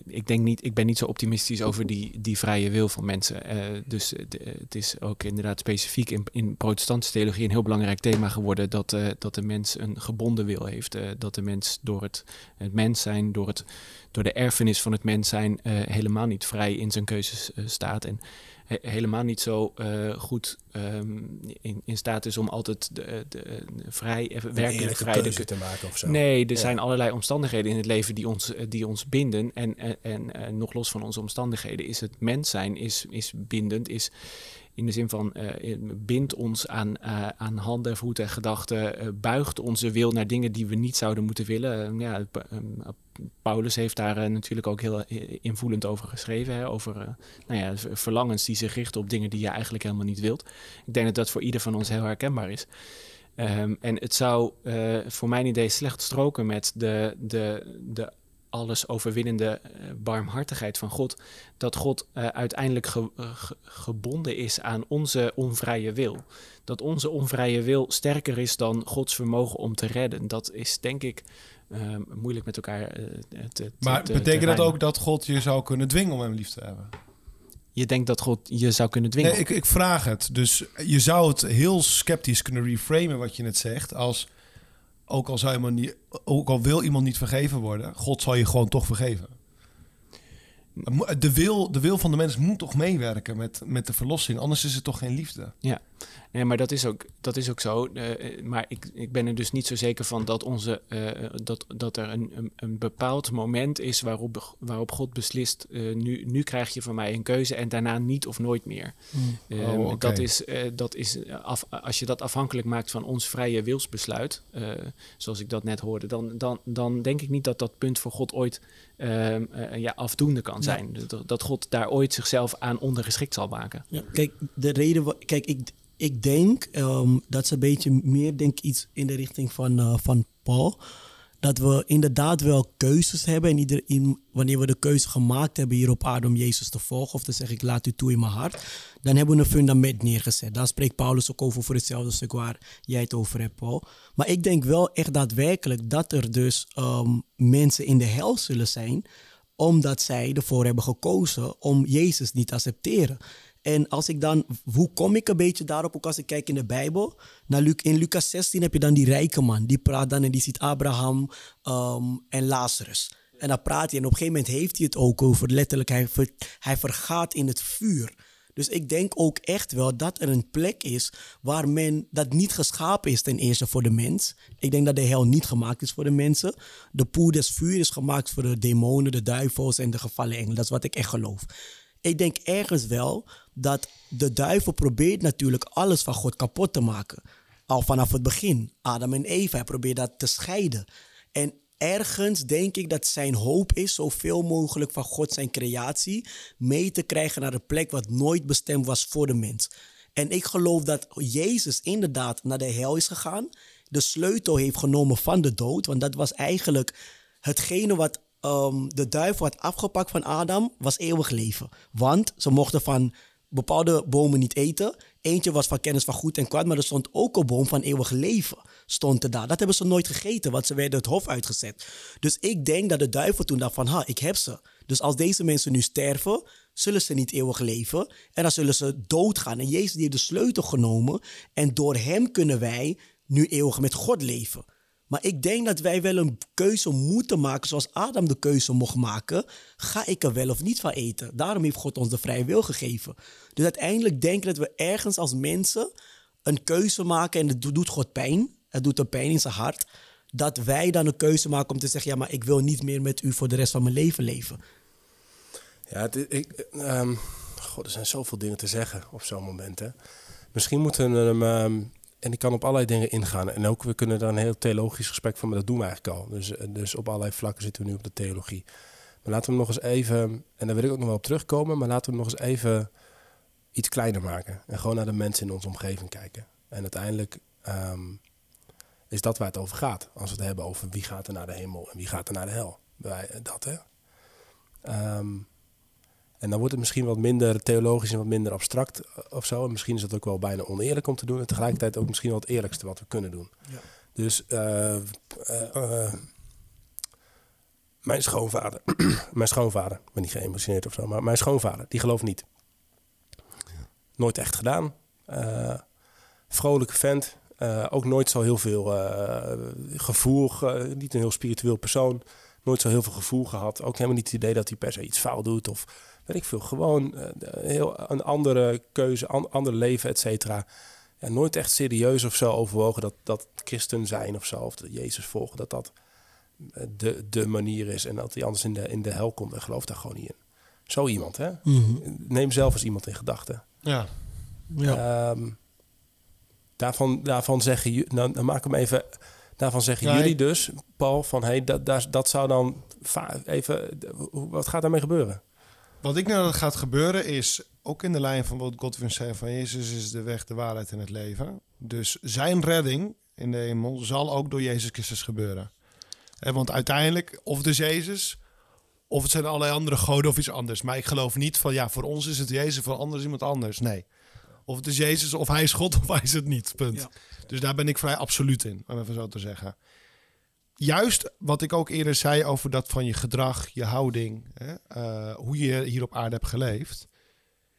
ik, denk niet, ik ben niet zo optimistisch over die, die vrije wil van mensen. dus het is ook inderdaad specifiek in, in protestantse theologie een heel belangrijk thema geworden. Dat, dat de mens een gebonden wil heeft. dat de mens door het, het mens zijn, door, het, door de erfenis van het mens zijn, helemaal niet vrij in zijn keuzes staat. En helemaal niet zo uh, goed um, in, in staat is om altijd de, de, vrij, werkelijk vrij de, te maken of zo. Nee, er zijn allerlei omstandigheden in het leven die ons, eh, die ons binden. En, en, en, nog los van onze omstandigheden is het mens zijn is, is bindend, is, in de zin van uh, bindt ons aan, uh, aan handen, voeten en gedachten, uh, buigt onze wil naar dingen die we niet zouden moeten willen. ja, Paulus heeft daar natuurlijk ook heel invoelend over geschreven, hè, over nou ja, verlangens die zich richten op dingen die je eigenlijk helemaal niet wilt. Ik denk dat dat voor ieder van ons heel herkenbaar is. Um, en het zou voor mijn idee slecht stroken met de, de, de alles overwinnende eh, barmhartigheid van God, dat God uh, uiteindelijk ge, uh, gebonden is aan onze onvrije wil. Dat onze onvrije wil sterker is dan Gods vermogen om te redden. Dat is denk ik uh, moeilijk met elkaar uh, te, Maar te, betekent te dat ook dat God je zou kunnen dwingen om hem lief te hebben? Je denkt dat God je zou kunnen dwingen? Nee, ik, ik vraag het. Dus je zou het heel sceptisch kunnen reframen wat je net zegt als ook al, zou iemand niet, ook al wil iemand niet vergeven worden, God zal je gewoon toch vergeven. De wil, de wil van de mens moet toch meewerken met, met de verlossing, anders is het toch geen liefde. Ja, nee, maar dat is ook, dat is ook zo. Uh, maar ik, ik ben er dus niet zo zeker van dat, onze, uh, dat, dat er een, een, een, bepaald moment is waarop, waarop God beslist: uh, nu, nu krijg je van mij een keuze en daarna niet of nooit meer. Mm. Oh, okay. dat is, dat is af, als je dat afhankelijk maakt van ons vrije wilsbesluit, zoals ik dat net hoorde, dan, dan, dan denk ik niet dat dat punt voor God ooit ja, afdoende kan zijn. Ja. Dat, dat God daar ooit zichzelf aan ondergeschikt zal maken. Ja, kijk, de reden. Kijk, ik, ik denk um, dat ze een beetje meer denk iets in de richting van, uh, van Paul. Dat we inderdaad wel keuzes hebben. En ieder, in, wanneer we de keuze gemaakt hebben hier op aarde om Jezus te volgen, of te zeggen ik laat u toe in mijn hart, dan hebben we een fundament neergezet. Daar spreekt Paulus ook over voor hetzelfde stuk waar jij het over hebt, Paul. Maar ik denk wel echt daadwerkelijk dat er dus um, mensen in de hel zullen zijn, omdat zij ervoor hebben gekozen om Jezus niet te accepteren. En als ik dan, hoe kom ik een beetje daarop? Ook als ik kijk in de Bijbel. Naar in Lucas 16 heb je dan die rijke man. Die praat dan en die ziet Abraham um, en Lazarus. En dan praat hij. En op een gegeven moment heeft hij het ook over letterlijk, hij, hij vergaat in het vuur. Dus ik denk ook echt wel dat er een plek is waar men dat niet geschapen is ten eerste voor de mens. Ik denk dat de hel niet gemaakt is voor de mensen. De poel des vuur is gemaakt voor de demonen, de duivels en de gevallen engelen. Dat is wat ik echt geloof. Ik denk ergens wel dat de duivel probeert natuurlijk alles van God kapot te maken. Al vanaf het begin. Adam en Eva, hij probeert dat te scheiden. En ergens denk ik dat zijn hoop is zoveel mogelijk van God, zijn creatie, mee te krijgen naar een plek wat nooit bestemd was voor de mens. En ik geloof dat Jezus inderdaad naar de hel is gegaan, de sleutel heeft genomen van de dood, want dat was eigenlijk hetgene wat um, de duivel had afgepakt van Adam, was eeuwig leven. Want ze mochten van bepaalde bomen niet eten. Eentje was van kennis van goed en kwaad, maar er stond ook een boom van eeuwig leven. Stond er daar. Dat hebben ze nooit gegeten, want ze werden het hof uitgezet. Dus ik denk dat de duivel toen dacht van, ha, ik heb ze. Dus als deze mensen nu sterven, zullen ze niet eeuwig leven. En dan zullen ze doodgaan. En Jezus die heeft de sleutel genomen. En door hem kunnen wij nu eeuwig met God leven. Maar ik denk dat wij wel een keuze moeten maken zoals Adam de keuze mocht maken. Ga ik er wel of niet van eten? Daarom heeft God ons de vrije wil gegeven. Dus uiteindelijk denk ik dat we ergens als mensen een keuze maken en het doet God pijn. Het doet hem pijn in zijn hart. Dat wij dan een keuze maken om te zeggen, ja, maar ik wil niet meer met u voor de rest van mijn leven leven. Ja, het, ik, um, God, er zijn zoveel dingen te zeggen op zo'n moment. Hè. Misschien moeten we hem... Um, en ik kan op allerlei dingen ingaan. En ook, we kunnen daar een heel theologisch gesprek van, maar dat doen we eigenlijk al. Dus, dus op allerlei vlakken zitten we nu op de theologie. Maar laten we nog eens even, en daar wil ik ook nog wel op terugkomen, maar laten we nog eens even iets kleiner maken. En gewoon naar de mensen in onze omgeving kijken. En uiteindelijk um, is dat waar het over gaat. Als we het hebben over wie gaat er naar de hemel en wie gaat er naar de hel. Wij, dat hè. Um, en dan wordt het misschien wat minder theologisch en wat minder abstract of zo. En misschien is dat ook wel bijna oneerlijk om te doen. En tegelijkertijd ook misschien wel het eerlijkste wat we kunnen doen. Ja. Dus uh, uh, uh, mijn schoonvader, mijn schoonvader, ik ben niet geëmotioneerd of zo, maar mijn schoonvader, die gelooft niet. Nooit echt gedaan. Uh, vrolijke vent. Uh, ook nooit zo heel veel uh, gevoel, niet een heel spiritueel persoon. Nooit zo heel veel gevoel gehad. Ook helemaal niet het idee dat hij per se iets fout doet of weet ik veel. Gewoon uh, heel een andere keuze, an, ander leven, et cetera. Ja, nooit echt serieus of zo overwogen dat, dat christen zijn of zo, of dat Jezus volgen, dat dat de, de manier is en dat hij anders in de, in de hel komt en gelooft daar gewoon niet in. Zo iemand, hè? Mm -hmm. Neem zelf eens iemand in gedachten. Ja. Ja. Ehm, daarvan, daarvan zeggen jullie, nou, dan maak hem even. Daarvan zeggen Ja, jullie dus, Paul, van hey, dat, dat, dat zou dan even. Wat gaat daarmee gebeuren? Wat ik nou dat gaat gebeuren is, ook in de lijn van wat Godwin zei van Jezus is de weg, de waarheid en het leven. Dus zijn redding in de hemel zal ook door Jezus Christus gebeuren. Want uiteindelijk, of het is Jezus, of het zijn allerlei andere goden of iets anders. Maar ik geloof niet van, ja, voor ons is het Jezus, voor anderen is iemand anders. Nee. Of het is Jezus, of hij is God, of hij is het niet. Punt. Ja. Dus daar ben ik vrij absoluut in, om even zo te zeggen. Juist wat ik ook eerder zei over dat van je gedrag, je houding, hè, eh, hoe je hier op aarde hebt geleefd.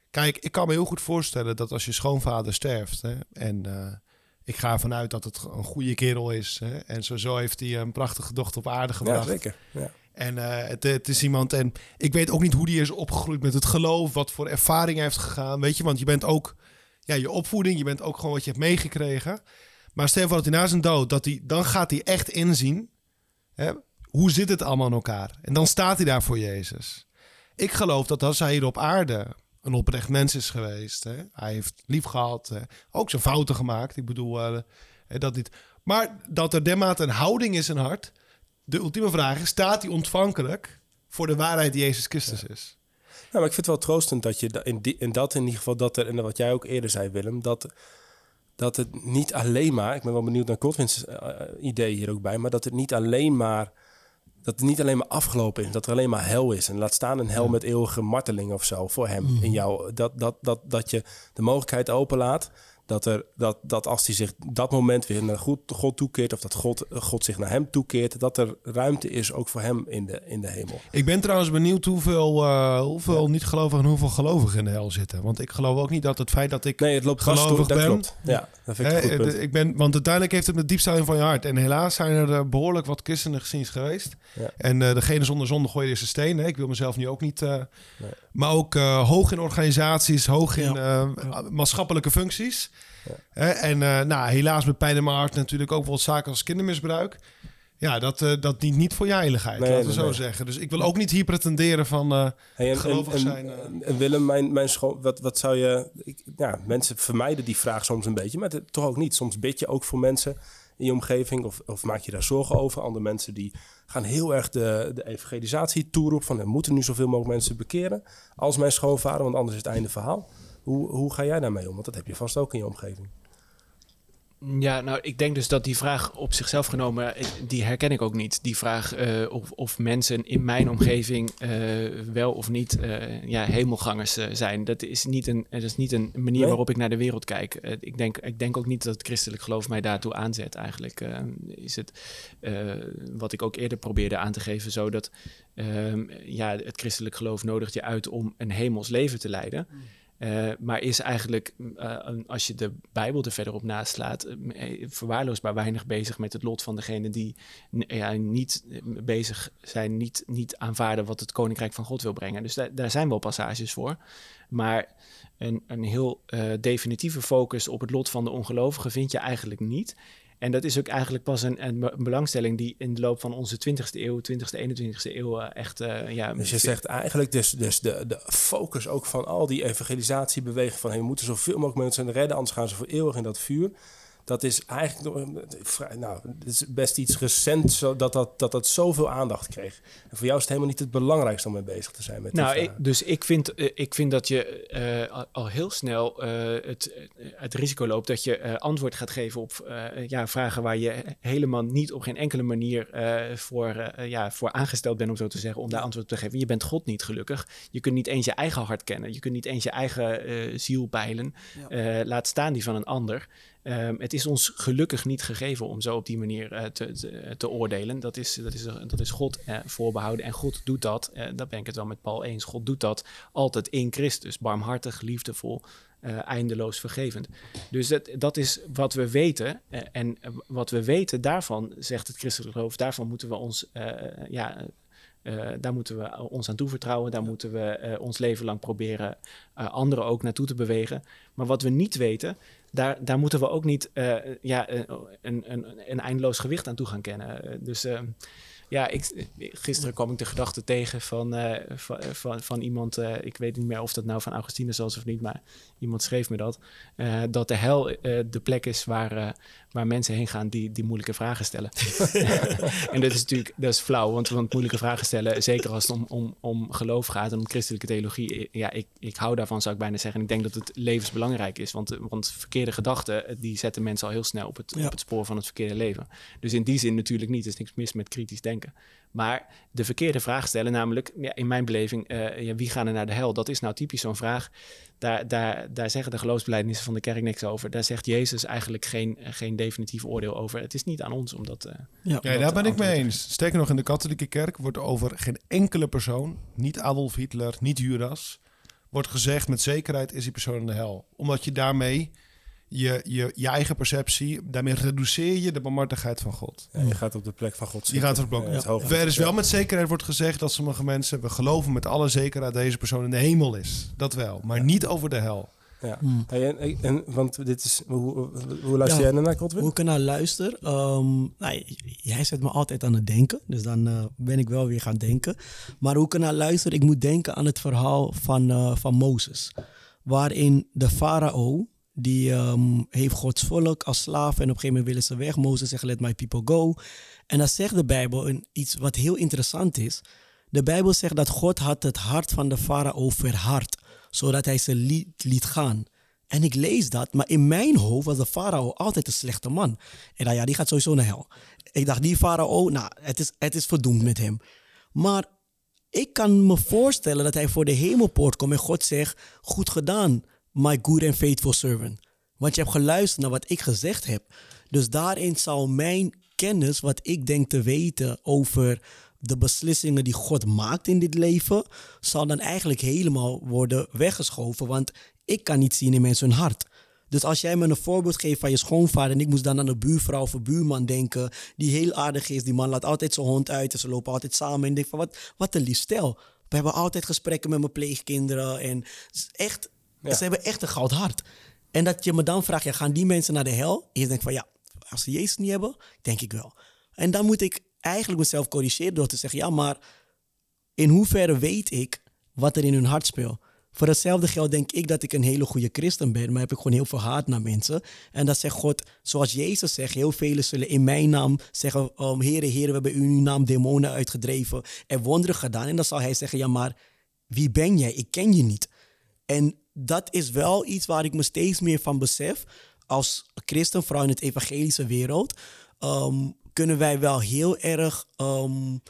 Kijk, ik kan me heel goed voorstellen dat als je schoonvader sterft, hè, en eh, ik ga ervan uit dat het een goede kerel is, hè, en zo, zo heeft hij een prachtige dochter op aarde Ja, gebracht. zeker. Ja. En eh, het, het is iemand, en ik weet ook niet hoe die is opgegroeid met het geloof, wat voor ervaring hij heeft gegaan, weet je, want je bent ook, ja, je opvoeding, je bent ook gewoon wat je hebt meegekregen. Maar stel voor dat hij na zijn dood, dat hij, dan gaat hij echt inzien, hè, hoe zit het allemaal in elkaar? En dan staat hij daar voor Jezus. Ik geloof dat als hij hier op aarde een oprecht mens is geweest, hè, hij heeft lief gehad, hè, ook zijn fouten gemaakt, ik bedoel, eh, hè, dat dit, maar dat er dermate een houding is in hart, de ultieme vraag is: staat hij ontvankelijk voor de waarheid die Jezus Christus is? Nou, maar ik vind het wel troostend dat je in, die, in dat in ieder geval, dat er, en wat jij ook eerder zei, Willem, dat, dat het niet alleen maar, ik ben wel benieuwd naar Godwin's eh, idee hier ook bij, maar dat het niet alleen maar, dat het niet alleen maar afgelopen is, dat er alleen maar hel is. En laat staan een hel met eeuwige marteling of zo voor hem in jou. Dat, dat, dat, dat je de mogelijkheid openlaat. Dat, er, dat, dat als hij zich dat moment weer naar God, God toekeert, of dat God, God zich naar hem toekeert, dat er ruimte is ook voor hem in de, in de hemel. Ik ben trouwens benieuwd hoeveel, eh, hoeveel niet-gelovigen en hoeveel gelovigen in de hel zitten. Want ik geloof ook niet dat het feit dat ik. Nee, het loopt gelovig door. Ben. klopt. Ja, dat vind ik Hè, een goed punt. eh, ik ben, want uiteindelijk heeft het met diepstelling van je hart. En helaas zijn er eh, behoorlijk wat christenen gezien geweest. Ja. En eh, degene zonder zonde gooien de eerste steen. Hè. Ik wil mezelf nu ook niet. eh, Maar ook eh, hoog in organisaties, hoog in eh, maatschappelijke functies. En eh, nou, helaas met pijn in mijn hart natuurlijk ook wel zaken als kindermisbruik. Ja, dat, dat dient niet voor je heiligheid, Nee, laten we nee, zo nee. zeggen. Dus ik wil ook niet hier pretenderen van... eh, Hey, en, gelovig en, zijn, en, en Willem, mijn, mijn school, wat, wat zou je... Ik, ja, mensen vermijden die vraag soms een beetje, maar het- toch ook niet. Soms bid je ook voor mensen in je omgeving of, of maak je daar zorgen over. Andere mensen die gaan heel erg de, de evangelisatie toeroepen van... er moeten nu zoveel mogelijk mensen bekeren als mijn schoonvader, want anders is het einde verhaal. Hoe, hoe ga jij daarmee om? Want dat heb je vast ook in je omgeving. Ja, nou, ik denk dus dat die vraag op zichzelf genomen, eh, die herken ik ook niet. Die vraag eh, of, of mensen in mijn omgeving eh, wel of niet ja, hemelgangers zijn. Dat is niet een, dat is niet een manier Nee? waarop ik naar de wereld kijk. Ik, denk, ik denk ook niet dat het christelijk geloof mij daartoe aanzet. Eigenlijk is het wat ik ook eerder probeerde aan te geven, zo dat ehm, ja, het christelijk geloof nodigt je uit om een hemels leven te leiden. Eh, maar is eigenlijk, eh, een- als je de Bijbel er verder op naslaat, eh, verwaarloosbaar weinig bezig met het lot van degenen die ja, niet eh, bezig zijn, niet, niet aanvaarden wat het Koninkrijk van God wil brengen. Dus daar, zijn wel passages voor. Maar een, een heel eh, definitieve focus op het lot van de ongelovigen vind je eigenlijk niet. En dat is ook eigenlijk pas een, een be- een belangstelling die in de loop van onze 20e eeuw, 20e, 21e eeuw eh, echt eh, ja, Dus je zegt eigenlijk dus, dus de, de focus ook van al die evangelisatiebewegingen van hey, we moeten zoveel mogelijk mensen redden, anders gaan ze voor eeuwig in dat vuur. Dat is eigenlijk nou, het is best iets recent zo, dat, dat, dat dat zoveel aandacht kreeg. En voor jou is het helemaal niet het belangrijkste om mee bezig te zijn met die Nou, ik, vragen. dus ik vind, eh, ik vind dat je eh, al- heel snel eh, het, eh, het risico loopt dat je eh, antwoord gaat geven op eh, ja, vragen waar je helemaal niet op geen enkele manier eh, voor, eh, ja, voor aangesteld bent, om zo te zeggen, om daar antwoord op te geven. Je bent God niet gelukkig. Je kunt niet eens je eigen hart kennen. Je kunt niet eens je eigen eh, ziel peilen. Eh, laat staan die van een ander. Ehm, het is ons gelukkig niet gegeven om zo op die manier eh, te, te, te oordelen. Dat is, dat is, dat is God eh, voorbehouden. En God doet dat, eh daar ben ik het wel met Paul eens. God doet dat altijd in Christus. Barmhartig, liefdevol, eindeloos vergevend. Dus dat, dat is wat we weten. En wat we weten daarvan, zegt het christelijk geloof, daarvan moeten we ons ja, daar moeten we ons aan toevertrouwen. Daar moeten we ons leven lang proberen anderen ook naartoe te bewegen. Maar wat we niet weten, daar, daar moeten we ook niet eh, ja, een, een, een, een eindeloos gewicht aan toe gaan kennen. Eh, dus eh, Ja, ik, gisteren kwam ik de gedachte tegen van, eh, van, van, iemand, ik weet niet meer of dat nou van Augustinus was of niet, maar iemand schreef me dat. Dat de hel de plek is waar, waar mensen heen gaan die, die moeilijke vragen stellen. en dat is natuurlijk dat is flauw, want, want moeilijke vragen stellen, zeker als het om, om, om geloof gaat en om christelijke theologie, ja, ik, ik hou daarvan, zou ik bijna zeggen. En ik denk dat het levensbelangrijk is, want, want verkeerde gedachten, die zetten mensen al heel snel op het, op het spoor van het verkeerde leven. Dus in die zin natuurlijk niet, er is niks mis met kritisch denken. Maar de verkeerde vraag stellen, namelijk ja, in mijn beleving, uh, ja, wie gaan er naar de hel? Dat is nou typisch zo'n vraag. Daar, daar, daar zeggen de geloofsbeleidnissen van de kerk niks over. Daar zegt Jezus eigenlijk geen, geen definitief oordeel over. Het is niet aan ons om dat. Uh, ja, ja daar ben ik mee eens. Sterker nog, in de katholieke kerk wordt over geen enkele persoon, niet Adolf Hitler, niet Judas, wordt gezegd met zekerheid is die persoon in de hel. Omdat je daarmee je, je, je eigen perceptie, daarmee reduceer je de barmhartigheid van God. Ja, je gaat op de plek van God zitten. Je gaat op de plek. Ja. Er is wel met zekerheid wordt gezegd dat sommige mensen, we geloven met alle zekerheid dat deze persoon in de hemel is. Dat wel, maar niet over de hel. Ja. Hmm. En, en, want dit is, hoe, hoe luister jij naar Godwin? Hoe ik naar luister? Um, nou, jij zet me altijd aan het denken, dus dan uh, ben ik wel weer gaan denken. Maar hoe ik naar luister, ik moet denken aan het verhaal van, uh, van Mozes. Waarin de farao, die um, heeft Gods volk als slaaf en op een gegeven moment willen ze weg. Mozes zegt, let my people go. En dan zegt de Bijbel iets wat heel interessant is. De Bijbel zegt dat God had het hart van de farao verhard, zodat hij ze liet, liet gaan. En ik lees dat, maar in mijn hoofd was de farao altijd een slechte man. En dan ja, die gaat sowieso naar hel. Ik dacht, die farao, nou, het is, het is verdoemd met hem. Maar ik kan me voorstellen dat hij voor de hemelpoort komt en God zegt, goed gedaan my good and faithful servant. Want je hebt geluisterd naar wat ik gezegd heb. Dus daarin zal mijn kennis, wat ik denk te weten over de beslissingen die God maakt in dit leven, zal dan eigenlijk helemaal worden weggeschoven. Want ik kan niet zien in mensen hart. Dus als jij me een voorbeeld geeft van je schoonvader en ik moest dan aan een buurvrouw of een buurman denken, die heel aardig is, die man laat altijd zijn hond uit en ze lopen altijd samen en ik denk van wat, wat een lief stel. We hebben altijd gesprekken met mijn pleegkinderen en echt ze hebben echt een goud hart. En dat je me dan vraagt, ja, gaan die mensen naar de hel? En je denkt van ja, als ze Jezus niet hebben, denk ik wel. En dan moet ik eigenlijk mezelf corrigeren door te zeggen, ja, maar in hoeverre weet ik wat er in hun hart speelt? Voor hetzelfde geld denk ik dat ik een hele goede christen ben, maar heb ik gewoon heel veel haat naar mensen. En dat zegt God, zoals Jezus zegt, heel velen zullen in mijn naam zeggen, um, heren, heren, we hebben in uw naam demonen uitgedreven en wonderen gedaan. En dan zal hij zeggen, ja, maar wie ben jij? Ik ken je niet. En dat is wel iets waar ik me steeds meer van besef. Als christen, vooral in het evangelische wereld, ehm, kunnen wij wel heel erg um,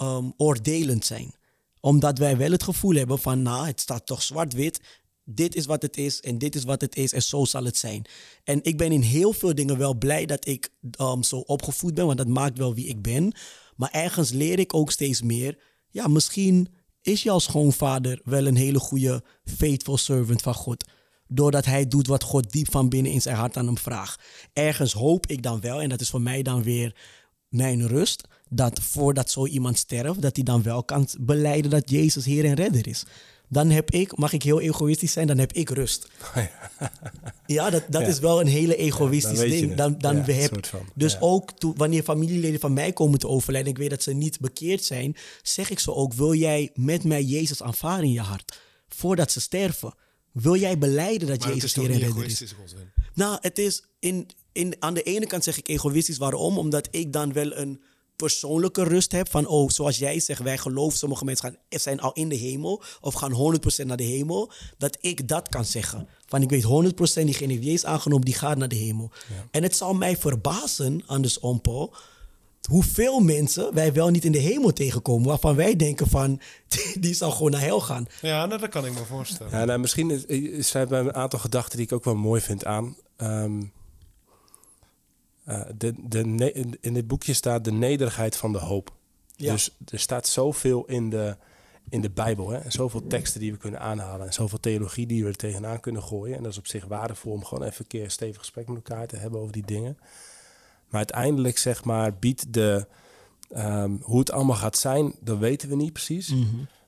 um, oordelend zijn. Omdat wij wel het gevoel hebben van, nou, het staat toch zwart-wit. Dit is wat het is en dit is wat het is en zo zal het zijn. En ik ben in heel veel dingen wel blij dat ik zo opgevoed ben, want dat maakt wel wie ik ben. Maar ergens leer ik ook steeds meer, ja, misschien is jouw schoonvader wel een hele goede faithful servant van God. Doordat hij doet wat God diep van binnen in zijn hart aan hem vraagt. Ergens hoop ik dan wel, en dat is voor mij dan weer mijn rust, dat voordat zo iemand sterft, dat hij dan wel kan beleiden dat Jezus Heer en Redder is dan heb ik, mag ik heel egoïstisch zijn, dan heb ik rust. ja, dat, dat is wel een hele egoïstisch ding. Dan, dan we hebben, dus ook wanneer familieleden van mij komen te overlijden, ik weet dat ze niet bekeerd zijn, zeg ik ze ook: wil jij met mij Jezus aanvaarden in je hart voordat ze sterven? Wil jij beleiden dat Jezus Heer en Redder is? Nou, het is in, in, aan de ene kant zeg ik egoïstisch. Waarom? Omdat ik dan wel een persoonlijke rust heb. Van, oh, zoals jij zegt, wij geloven, sommige mensen gaan, zijn al in de hemel. Of gaan 100% naar de hemel. Dat ik dat kan zeggen. Van, ik weet 100% diegene die is aangenomen, die gaat naar de hemel. En het zal mij verbazen, andersom, Paul hoeveel mensen wij wel niet in de hemel tegenkomen. Waarvan wij denken van, die zal gewoon naar hel gaan. Ja, nou, dat kan ik me voorstellen. Ja, nou, misschien zijn er een aantal gedachten die ik ook wel mooi vind aan. Ehm, uh, de, de, in dit boekje staat de nederigheid van de hoop. Dus er staat zoveel in de, in de Bijbel. Hè? En zoveel teksten die we kunnen aanhalen. En zoveel theologie die we er tegenaan kunnen gooien. En dat is op zich waardevol om gewoon even een keer een stevig gesprek met elkaar te hebben over die dingen. Maar uiteindelijk, zeg maar, biedt de. Um, hoe het allemaal gaat zijn, dat weten we niet precies. Mhm.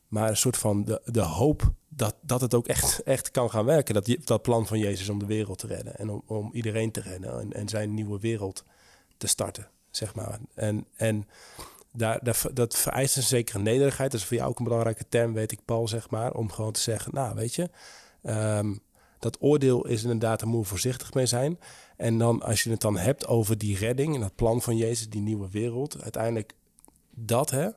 Maar een soort van de, de hoop dat, dat het ook echt, echt kan gaan werken. Dat, dat plan van Jezus om de wereld te redden en om, om iedereen te redden en, en zijn nieuwe wereld te starten, zeg maar. En, en daar, daar, dat vereist een zekere nederigheid. Dat is voor jou ook een belangrijke term, weet ik, Paul, zeg maar. Om gewoon te zeggen, nou, weet je, ehm, dat oordeel is inderdaad, daar moet voorzichtig mee zijn. En dan, als je het dan hebt over die redding en dat plan van Jezus, die nieuwe wereld, uiteindelijk dat, hè,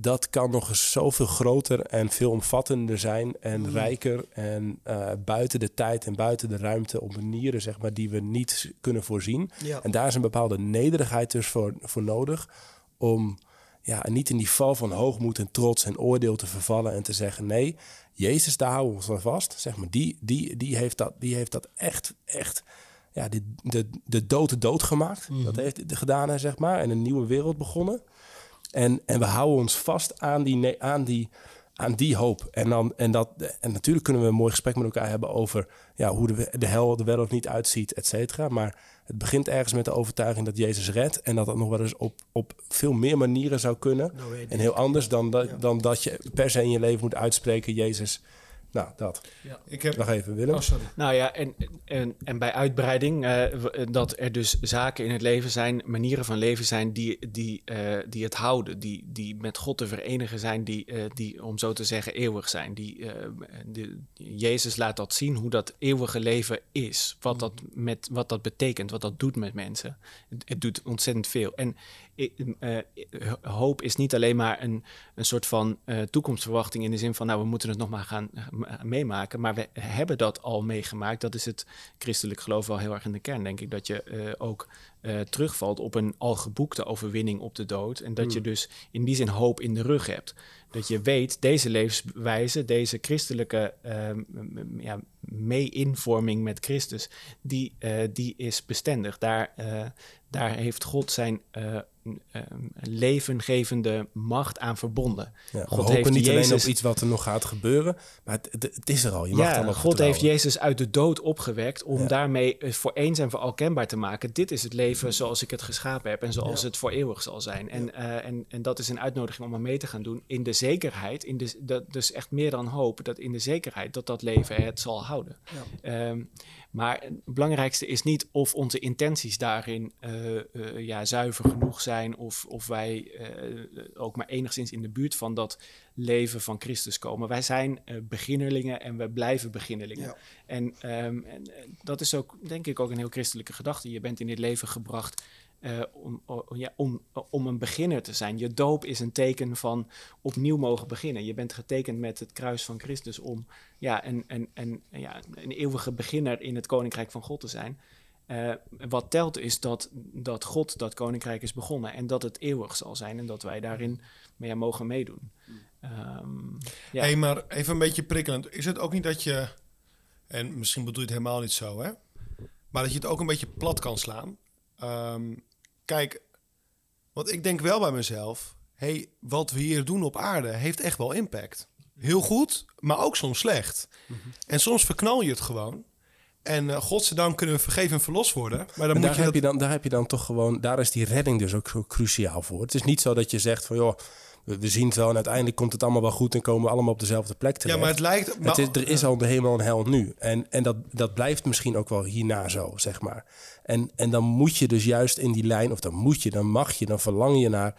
dat kan nog eens zoveel groter en veel omvattender zijn en Mhm. rijker en eh, buiten de tijd en buiten de ruimte op manieren, zeg maar, die we niet kunnen voorzien. Ja. En daar is een bepaalde nederigheid dus voor, voor nodig om ja, niet in die val van hoogmoed en trots en oordeel te vervallen en te zeggen nee, Jezus, daar houden we ons aan vast. Zeg maar, die, die, die, heeft dat, die heeft dat echt, echt, ja, de, de, de dood de dood gemaakt. Dat heeft gedaan, zeg maar, en een nieuwe wereld begonnen. En, en we houden ons vast aan die, aan die, aan die hoop. En, dan, en, dat, en natuurlijk kunnen we een mooi gesprek met elkaar hebben over ja, hoe de, de hel er wel of niet uitziet, et cetera. Maar het begint ergens met de overtuiging dat Jezus redt. En dat dat nog wel eens op, op veel meer manieren zou kunnen. Nou, en heel anders dan dat, Ja. dan dat je per se in je leven moet uitspreken, Jezus. Nou, dat. Ik heb... Wacht even, Willem. Oh. Nou ja, en, en, en bij uitbreiding, eh, dat er dus zaken in het leven zijn, manieren van leven zijn die, die, eh, die het houden, die, die met God te verenigen zijn, die, eh, die om zo te zeggen eeuwig zijn. Die, eh, de, Jezus laat dat zien hoe dat eeuwige leven is, wat dat, met, wat dat betekent, wat dat doet met mensen. Het, het doet ontzettend veel. En hoop is niet alleen maar een, een soort van eh, toekomstverwachting in de zin van, nou, we moeten het nog maar gaan eh, meemaken. Maar we hebben dat al meegemaakt. Dat is het christelijk geloof wel heel erg in de kern, denk ik. Dat je eh, ook eh, terugvalt op een al geboekte overwinning op de dood. En dat je dus in die zin hoop in de rug hebt. Dat je weet, deze levenswijze, deze christelijke eh, m- m- ja, mee-invorming met Christus, die, eh, die is bestendig. Daar, eh, daar heeft God zijn eh, eh, levengevende macht aan verbonden. Ja, we God hopen heeft niet alleen Jezus- op iets wat er nog gaat gebeuren. Maar het, het, het is er al. Je mag ja, God heeft. Jezus uit de dood opgewekt om Ja. daarmee voor eens en voor al kenbaar te maken. Dit is het leven zoals ik het geschapen heb en zoals het voor eeuwig zal zijn. En, en, en dat is een uitnodiging om er mee te gaan doen in de zekerheid, in de, dat, dus echt meer dan hoop, dat in de zekerheid dat dat leven het zal houden. Ehm, maar het belangrijkste is niet of onze intenties daarin eh, eh, ja, zuiver genoeg zijn of, of wij eh, ook maar enigszins in de buurt van dat leven van Christus komen. Wij zijn beginnerlingen en we blijven beginnerlingen. Ja. En, ehm, en dat is ook, denk ik, ook een heel christelijke gedachte. Je bent in dit leven gebracht eh, om, ja, om, om een beginner te zijn. Je doop is een teken van opnieuw mogen beginnen. Je bent getekend met het kruis van Christus om ja, een, een, een, ja, een eeuwige beginner in het koninkrijk van God te zijn. Eh, wat telt is dat, dat God dat koninkrijk is begonnen en dat het eeuwig zal zijn en dat wij daarin ja, mogen meedoen. Ehm, ja. Hey, maar even een beetje prikkelend. Is het ook niet dat je, en misschien bedoel je het helemaal niet zo, hè? Maar dat je het ook een beetje plat kan slaan. Ehm, kijk, want ik denk wel bij mezelf, hey, wat we hier doen op aarde heeft echt wel impact. Heel goed, maar ook soms slecht. En soms verknal je het gewoon. En uh, godzijdank kunnen we vergeven en verlost worden. Maar dan Maar moet daar, je heb dat... je dan, daar heb je dan toch gewoon, daar is die redding dus ook zo cruciaal voor. Het is niet zo dat je zegt van joh, we, we zien het wel en uiteindelijk komt het allemaal wel goed en komen we allemaal op dezelfde plek Ja, terecht. maar het lijkt... Maar, het is, er is al de hemel en hel nu. En, en dat, dat blijft misschien ook wel hierna zo, zeg maar. En, en dan moet je dus juist in die lijn, of dan moet je, dan mag je, dan verlang je naar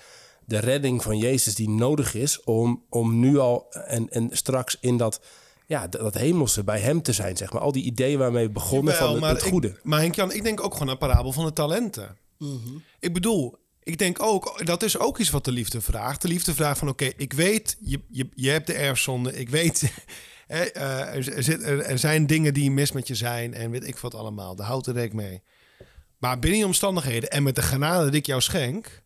de redding van Jezus die nodig is om, om nu al en, en straks in dat, ja, dat, hemelse bij hem te zijn, zeg maar. Al die ideeën waarmee we begonnen Jawel, van het, maar het goede. Ik, maar Henk-Jan, ik denk ook gewoon aan de parabel van de talenten. Ik bedoel, ik denk ook, dat is ook iets wat de liefde vraagt. De liefde vraagt van, oké, ik weet, je, je, je hebt de erfzonde. Ik weet, hè, eh, er, er, zit, er, er zijn dingen die mis met je zijn en weet ik wat allemaal. Daar houdt er rekening mee. Maar binnen je omstandigheden en met de genade die ik jou schenk...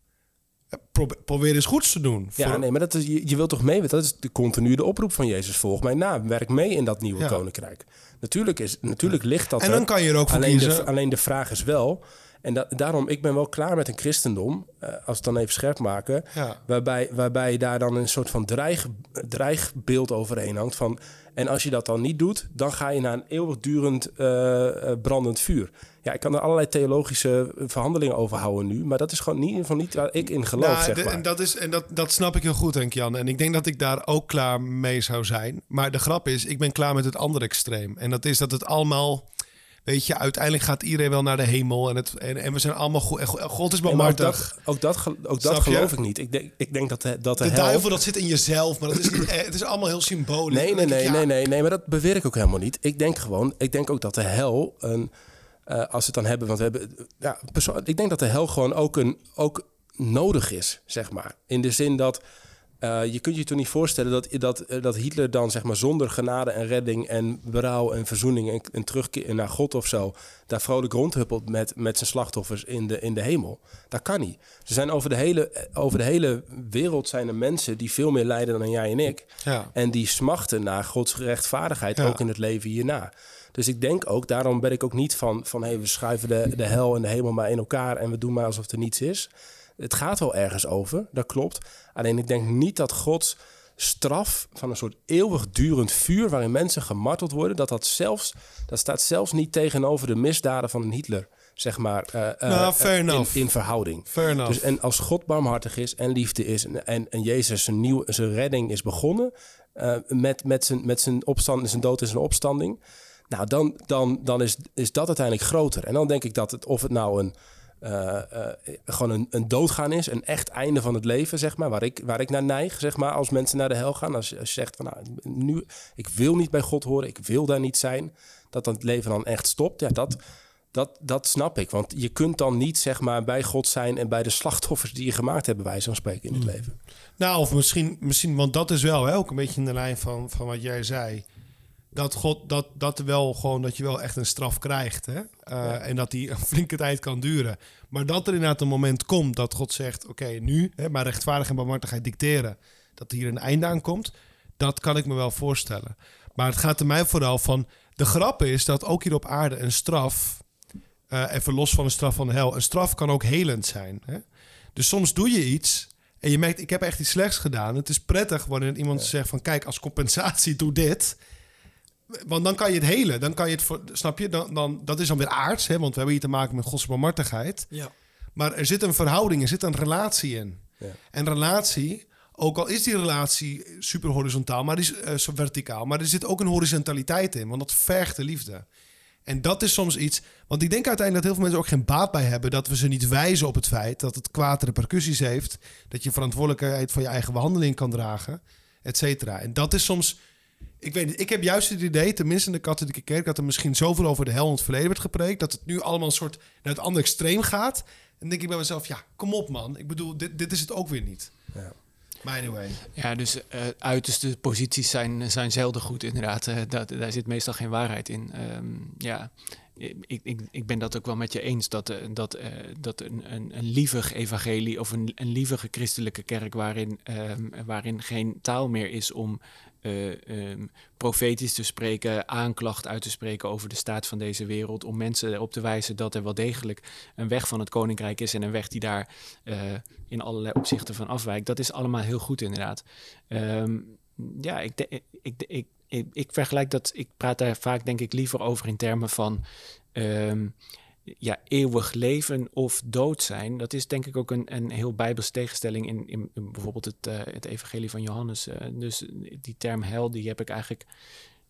eh, probeer, eens goeds te doen. Ja, Voor- nee, maar dat is, je, je wilt toch mee? Dat is de continue de oproep van Jezus. Volg mij na. Werk mee in dat nieuwe Ja. koninkrijk. Natuurlijk, is, natuurlijk ligt dat en er. dan kan je er ook voor alleen, kiezen. de, alleen de vraag is wel... En da- daarom, ik ben wel klaar met een christendom... eh, als we het dan even scherp maken... Ja. Waarbij, waarbij daar dan een soort van dreig, dreigbeeld overheen hangt van... en als je dat dan niet doet, dan ga je naar een eeuwigdurend eh, brandend vuur. Ja, ik kan er allerlei theologische verhandelingen over houden nu... maar dat is gewoon niet, in ieder geval niet waar ik in geloof, Nou, zeg maar. En, dat, is, en dat, dat snap ik heel goed, denk Jan. En ik denk dat ik daar ook klaar mee zou zijn. Maar de grap is, ik ben klaar met het andere extreem. En dat is dat het allemaal weet je, uiteindelijk gaat iedereen wel naar de hemel en, het, en, en we zijn allemaal goed. God is Nee, maar ook barmhartig. dat, ook dat, ook dat je? geloof ik niet. Ik denk, ik denk dat de, dat de, de hel... duivel, dat zit in jezelf, maar dat is eh, het is allemaal heel symbolisch. Nee, nee, nee, ik, ja, nee, nee, nee, maar dat beweer ik ook helemaal niet. Ik denk gewoon, ik denk ook dat de hel een, eh, als we het dan hebben, want we hebben, ja, persoon, ik denk dat de hel gewoon ook een, ook nodig is, zeg maar. In de zin dat eh, je kunt je toch niet voorstellen dat, dat, eh, dat Hitler dan zeg maar zonder genade en redding en berouw en verzoening en, en terugkeer naar God of zo daar vrolijk rondhuppelt met, met zijn slachtoffers in de, in de hemel. Dat kan niet. Er zijn over de, hele, over de hele wereld zijn er mensen die veel meer lijden dan jij en ik. Ja. En die smachten naar Gods rechtvaardigheid, Ja. ook in het leven hierna. Dus ik denk ook, daarom ben ik ook niet van, van hey, we schuiven de, de hel en de hemel maar in elkaar en we doen maar alsof er niets is. Het gaat wel ergens over, dat klopt. Alleen ik denk niet dat Gods straf van een soort eeuwigdurend vuur waarin mensen gemarteld worden, dat dat zelfs, dat staat zelfs niet tegenover de misdaden van een Hitler, zeg maar, eh, eh, Nou, eh, in, verhouding. Fair enough. Dus en als God barmhartig is en liefde is en, en, en Jezus zijn, nieuw, zijn redding is begonnen met, met, zijn, met zijn opstand, zijn dood en zijn opstanding, nou dan, dan, dan is, is dat uiteindelijk groter. En dan denk ik dat het, of het nou een, eh, eh, gewoon een, een doodgaan is, een echt einde van het leven, zeg maar, waar ik, waar ik naar neig, zeg maar, als mensen naar de hel gaan. Als je, als je zegt van, nou, nu, ik wil niet bij God horen, ik wil daar niet zijn, dat dan het leven dan echt stopt, ja, dat, dat, dat snap ik. Want je kunt dan niet, zeg maar, bij God zijn en bij de slachtoffers die je gemaakt hebt, bij wijze van spreken, in het leven. Nou, of misschien, misschien want dat is wel hè, ook een beetje in de lijn van, van wat jij zei. Dat God, dat, dat wel gewoon, dat je wel echt een straf krijgt. Hè? Eh, En dat die een flinke tijd kan duren. Maar dat er inderdaad een moment komt dat God zegt: Oké, nu, hè, maar rechtvaardig en barmhartigheid dicteren. Dat hier een einde aan komt. Dat kan ik me wel voorstellen. Maar het gaat er mij vooral van. De grap is dat ook hier op aarde een straf. eh, even los van een straf van de hel. Een straf kan ook helend zijn. Hè? Dus soms doe je iets. En je merkt, ik heb echt iets slechts gedaan. Het is prettig wanneer iemand zegt van... kijk, als compensatie doe dit. Want dan kan je het helen. Dan kan je het voor, snap je? Dan, dan, dat is dan weer aards. Hè? Want we hebben hier te maken met Gods barmhartigheid. Ja. Maar er zit een verhouding, er zit een relatie in. Ja. En relatie, ook al is die relatie super horizontaal, maar die is eh, zo verticaal, maar er zit ook een horizontaliteit in, want dat vergt de liefde. En dat is soms iets, want ik denk uiteindelijk dat heel veel mensen ook geen baat bij hebben dat we ze niet wijzen op het feit dat het kwaad repercussies heeft, dat je verantwoordelijkheid voor je eigen behandeling kan dragen, et cetera. En dat is soms, ik weet niet, ik heb juist het idee, tenminste in de katholieke kerk, dat er misschien zoveel over de hel in het verleden werd gepreekt, dat het nu allemaal een soort naar het andere extreem gaat. En dan denk ik bij mezelf, ja, kom op man. Ik bedoel, dit, dit is het ook weer niet. Ja. Maar anyway. Ja, dus eh, uiterste posities zijn, zijn zelden goed, inderdaad. Eh, dat, daar zit meestal geen waarheid in. Ehm, ja, ik, ik, ik ben dat ook wel met je eens. Dat, eh, dat, eh, dat een, een, een lievig evangelie of een, een lievige christelijke kerk... Waarin, ehm, waarin geen taal meer is om ehm, profetisch te spreken... aanklacht uit te spreken over de staat van deze wereld... om mensen erop te wijzen dat er wel degelijk een weg van het koninkrijk is... en een weg die daar eh, in allerlei opzichten van afwijkt. Dat is allemaal heel goed, inderdaad. Ehm, ja, ik, ik, ik, ik vergelijk dat, ik praat daar vaak denk ik liever over in termen van ehm, ja, eeuwig leven of dood zijn. Dat is denk ik ook een, een heel bijbels tegenstelling in, in, in bijvoorbeeld het, eh, het evangelie van Johannes. Eh, dus die term hel, die heb ik eigenlijk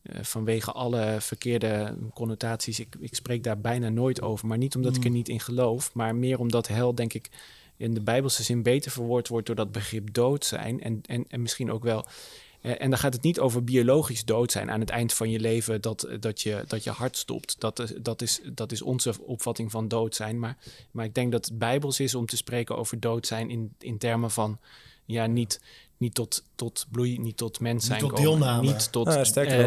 eh, vanwege alle verkeerde connotaties. Ik, ik spreek daar bijna nooit over, maar niet omdat ik er niet in geloof, maar meer omdat hel denk ik in de bijbelse zin beter verwoord wordt door dat begrip dood zijn. En, en, en misschien ook wel. Eh, En dan gaat het niet over biologisch dood zijn aan het eind van je leven, dat, dat, je, dat je hart stopt. Dat, is- dat, is, dat is onze opvatting van dood zijn. Maar, maar ik denk dat het bijbels is om te spreken over dood zijn in, in termen van ja, niet, niet tot, tot bloei, niet tot mens zijn tot komen. deelname. Niet tot Nou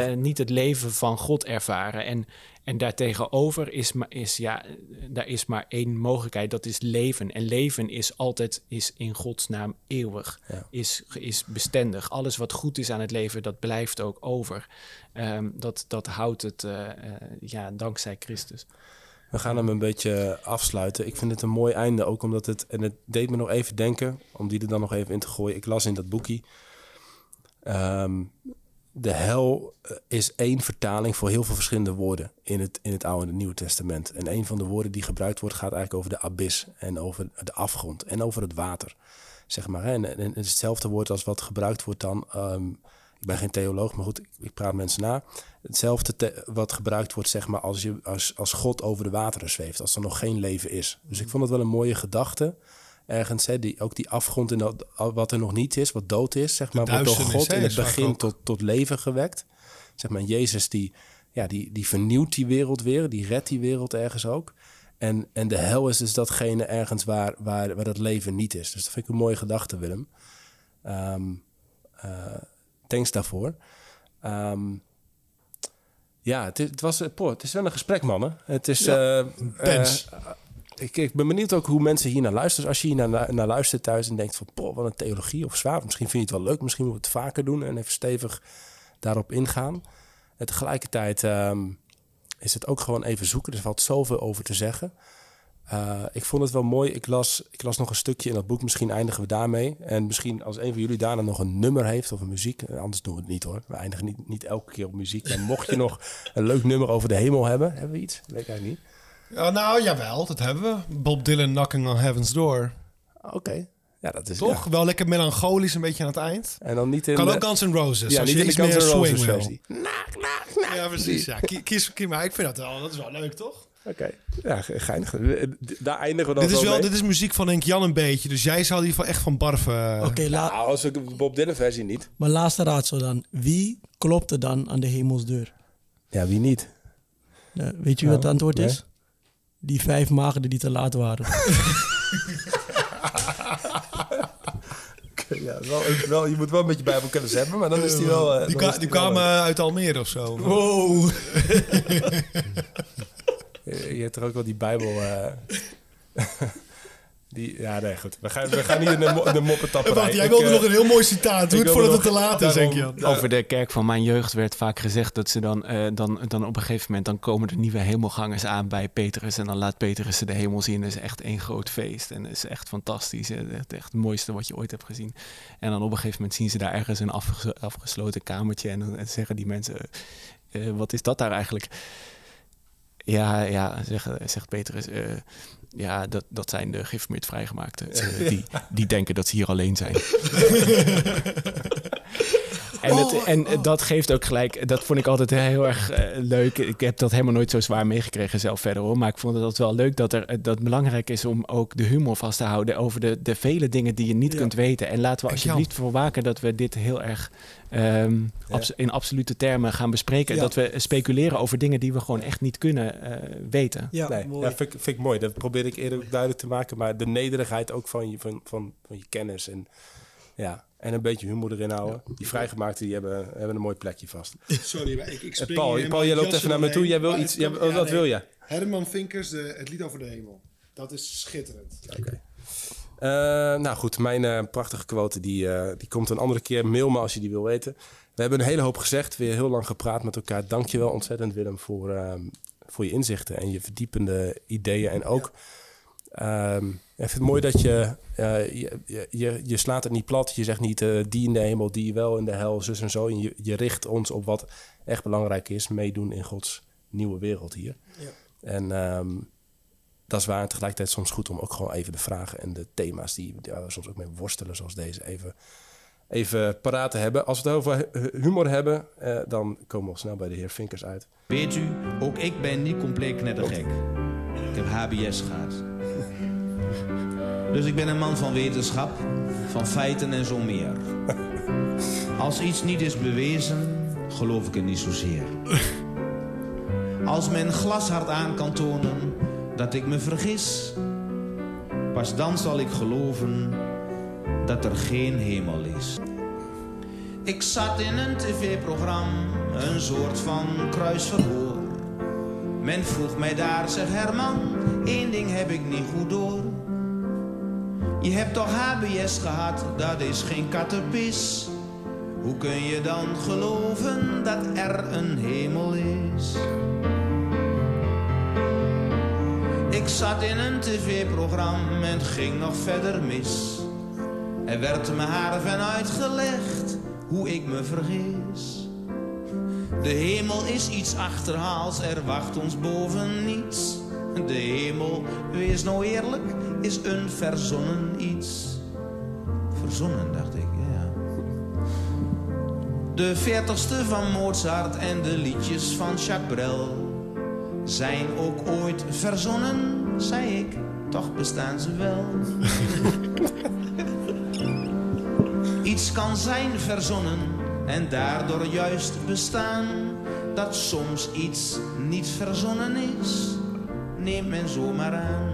eh, niet het leven van God ervaren. En, en daartegenover is, maar, is, ja, daar is maar één mogelijkheid, dat is leven. En leven is altijd is in Gods naam eeuwig, Ja. is, is bestendig. Alles wat goed is aan het leven, dat blijft ook over. Ehm, dat, dat houdt het, eh, eh, ja, dankzij Christus. We gaan hem een beetje afsluiten. Ik vind het een mooi einde, ook omdat het... En het deed me nog even denken, om die er dan nog even in te gooien. Ik las in dat boekie... ehm, de hel eh, is één vertaling voor heel veel verschillende woorden in het, in het Oude en het Nieuwe Testament. En een van de woorden die gebruikt wordt gaat eigenlijk over de abyss en over de afgrond en over het water. Zeg maar. En, en is hetzelfde woord als wat gebruikt wordt dan ehm, ik ben geen theoloog, maar goed, ik, praat mensen na. Hetzelfde wat gebruikt wordt, zeg maar, als, je, als, als God over de wateren zweeft, als er nog geen leven is. Dus ik vond het wel een mooie gedachte. Ergens, hè, die, ook die afgrond in dat, wat er nog niet is, wat dood is, zeg maar, wordt door God in het begin tot, tot leven gewekt. Zeg maar, Jezus die, ja, die, die vernieuwt die wereld weer, die redt die wereld ergens ook. En, en de hel is dus datgene ergens waar, waar, waar dat leven niet is. Dus dat vind ik een mooie gedachte, Willem. Ehm, eh, thanks daarvoor. Ehm, ja, het, was, eh, poh, het is wel een gesprek, mannen. Het is... Pens. eh, ik, ik ben benieuwd ook hoe mensen hier naar luisteren. Als je hier naar, naar luistert thuis en denkt van... Poh, wat een theologie of zwaar. Misschien vind je het wel leuk. Misschien moeten we het vaker doen en even stevig daarop ingaan. En tegelijkertijd ehm, is het ook gewoon even zoeken. Er valt zoveel over te zeggen. Eh, ik vond het wel mooi. Ik las, ik las nog een stukje in dat boek. Misschien eindigen we daarmee. En misschien als een van jullie daarna nog een nummer heeft of een muziek. eh, Anders doen we het niet hoor. We eindigen niet, niet elke keer op muziek. Maar mocht je nog een leuk nummer over de hemel hebben. Hebben we iets? Weet ik eigenlijk niet. Ja, nou, jawel, dat hebben we. Bob Dylan Knocking on Heaven's Door. Oké. Ja, dat is Toch? ja. Wel lekker melancholisch, een beetje aan het eind. En dan niet in Kan de- ook Guns N' Roses. ja, als niet je in de Guns N' Roses versie. Ja, precies. Ja. Kie- Kies, kies maar. Ik vind dat wel, dat is wel leuk, toch? Oké. Ja, ge- geinig. Daar eindigen we dan Dit is, wel, mee. dit is muziek van Henk Jan een beetje. Dus jij zou die van echt van barven... Oké, la- Nou, als ik de Bob Dylan versie niet. mijn laatste raadsel dan. Wie klopte dan aan de hemelsdeur? Ja, wie niet? Eh, weet je wat het antwoord nee. is? Die vijf maagden die te laat waren. Ja, wel, wel, je moet wel een beetje bijbelkennis hebben, maar dan is die wel... eh, die, is die kwamen leuk. uit Almere of zo. Wow. Je, je hebt er ook wel die bijbel... eh, die, ja, nee, goed. We gaan, we gaan niet in de, mo- de moppetapperij. Wacht, jij Ik, wilde eh, nog een heel mooi citaat. Doe ik het wilde voordat het te laat is. Ja. Over de kerk van mijn jeugd werd vaak gezegd dat ze dan, eh, dan, dan op een gegeven moment dan komen er nieuwe hemelgangers aan bij Petrus. En dan laat Petrus ze de hemel zien. Dat is echt één groot feest. En dat is echt fantastisch. Het echt, het mooiste wat je ooit hebt gezien. En dan op een gegeven moment zien ze daar ergens een afges- afgesloten kamertje. En dan zeggen die mensen, eh, wat is dat daar eigenlijk? Ja, ja zegt, zegt Petrus. Ja, dat, dat zijn de geïnformeerd vrijgemaakten. eh, die, die denken dat ze hier alleen zijn. En, het, en dat geeft ook gelijk, dat vond ik altijd heel erg eh, leuk. Ik heb dat helemaal nooit zo zwaar meegekregen zelf verder hoor. Maar ik vond het altijd wel leuk dat, er, eh, dat het belangrijk is om ook de humor vast te houden over de, de vele dingen die je niet kunt weten. En laten we En alsjeblieft voor waken dat we dit heel erg ehm, in absolute termen gaan bespreken. Ja. Dat we speculeren over dingen die we gewoon echt niet kunnen eh, weten. Ja, Nee, mooi. ja, vind, ik- vind ik mooi. Dat probeer ik eerder ook duidelijk te maken. Maar de nederigheid ook van je, van, van, van je kennis. En, ja, en een beetje humor erin houden. Die vrijgemaakten die hebben, hebben een mooi plekje vast. Sorry, maar ik, ik Eh, Paul, Paul, jij loopt even naar me toe. Jij wil iets. Jij, wil- wat wil je? Herman Vinkers, de, het lied over de hemel. Dat is schitterend. Oké. Eh, nou goed, mijn eh, prachtige quote die, eh, die komt een andere keer. Mail me als je die wil weten. We hebben een hele hoop gezegd, weer heel lang gepraat met elkaar. Dank je wel ontzettend Willem voor, ehm, voor je inzichten en je verdiepende ideeën. En ook, ehm, ik vind het mooi dat je, eh, je, je, je, je slaat het niet plat. Je zegt niet eh, die in de hemel, die wel in de hel, zus en zo. En je, je richt ons op wat echt belangrijk is, meedoen in Gods nieuwe wereld hier. Ja. En ehm, dat is waar. En tegelijkertijd soms goed om ook gewoon even de vragen en de thema's die waar we soms ook mee worstelen, zoals deze, even, even paraat te hebben. Als we het over hu- humor hebben, eh, dan komen we al snel bij de heer Vinkers uit. Weet u, ook ik ben niet compleet knettergek. Ik heb HBS gehad. Dus ik ben een man van wetenschap, van feiten en zo meer. Als iets niet is bewezen, geloof ik er niet zozeer. Als men glashard aan kan tonen dat ik me vergis, pas dan zal ik geloven dat er geen hemel is. Ik zat in een tv-programma, een soort van kruisverhoor. Men vroeg mij daar, zeg Herman, één ding heb ik niet goed door. Je hebt toch HBS gehad, dat is geen kattenpis. Hoe kun je dan geloven dat er een hemel is? Ik zat in een tv-programma en ging nog verder mis. Er werd me haar van uitgelegd hoe ik me vergis. De hemel is iets achterhaals, er wacht ons boven niets. De hemel, wees nou eerlijk, is een verzonnen iets. Verzonnen, dacht ik, ja. De veertigste van Mozart en de liedjes van Jacques Brel zijn ook ooit verzonnen, zei ik, toch bestaan ze wel. Iets kan zijn verzonnen en daardoor juist bestaan. Dat soms iets niet verzonnen is, neemt men zomaar aan.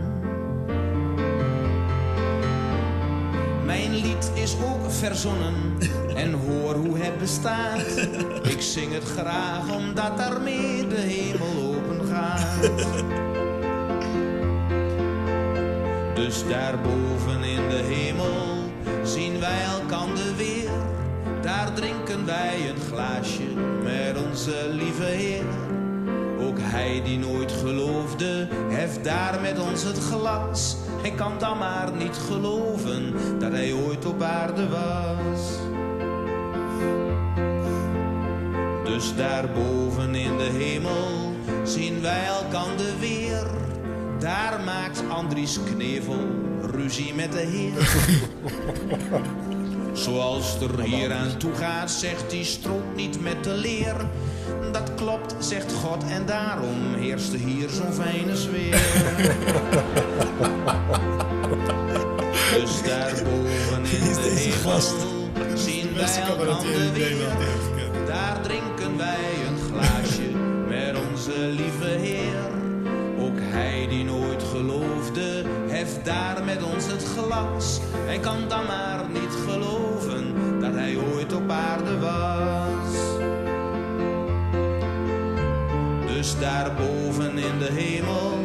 Lied is ook verzonnen en hoor hoe het bestaat. Ik zing het graag omdat daarmee de hemel open gaat. Dus daarboven in de hemel zien wij elkander weer. Daar drinken wij een glaasje met onze lieve Heer. Ook hij die nooit geloofde, heft daar met ons het glas. Hij kan dan maar niet geloven dat hij ooit op aarde was. Dus daarboven in de hemel zien wij elkander weer. Daar maakt Andries Knevel ruzie met de Heer. Zoals er hier aan toe gaat, zegt die strot niet met de leer. Dat klopt, zegt God, en daarom heerste hier zo'n fijne sfeer. dus daarboven in de hemel zien wij elkander weer. Daar drinken wij een glaasje met onze lieve Heer. Ook hij die nooit geloofde, heft daar met ons het glas. Hij kan dan maar niet ooit op aarde was. Dus daarboven in de hemel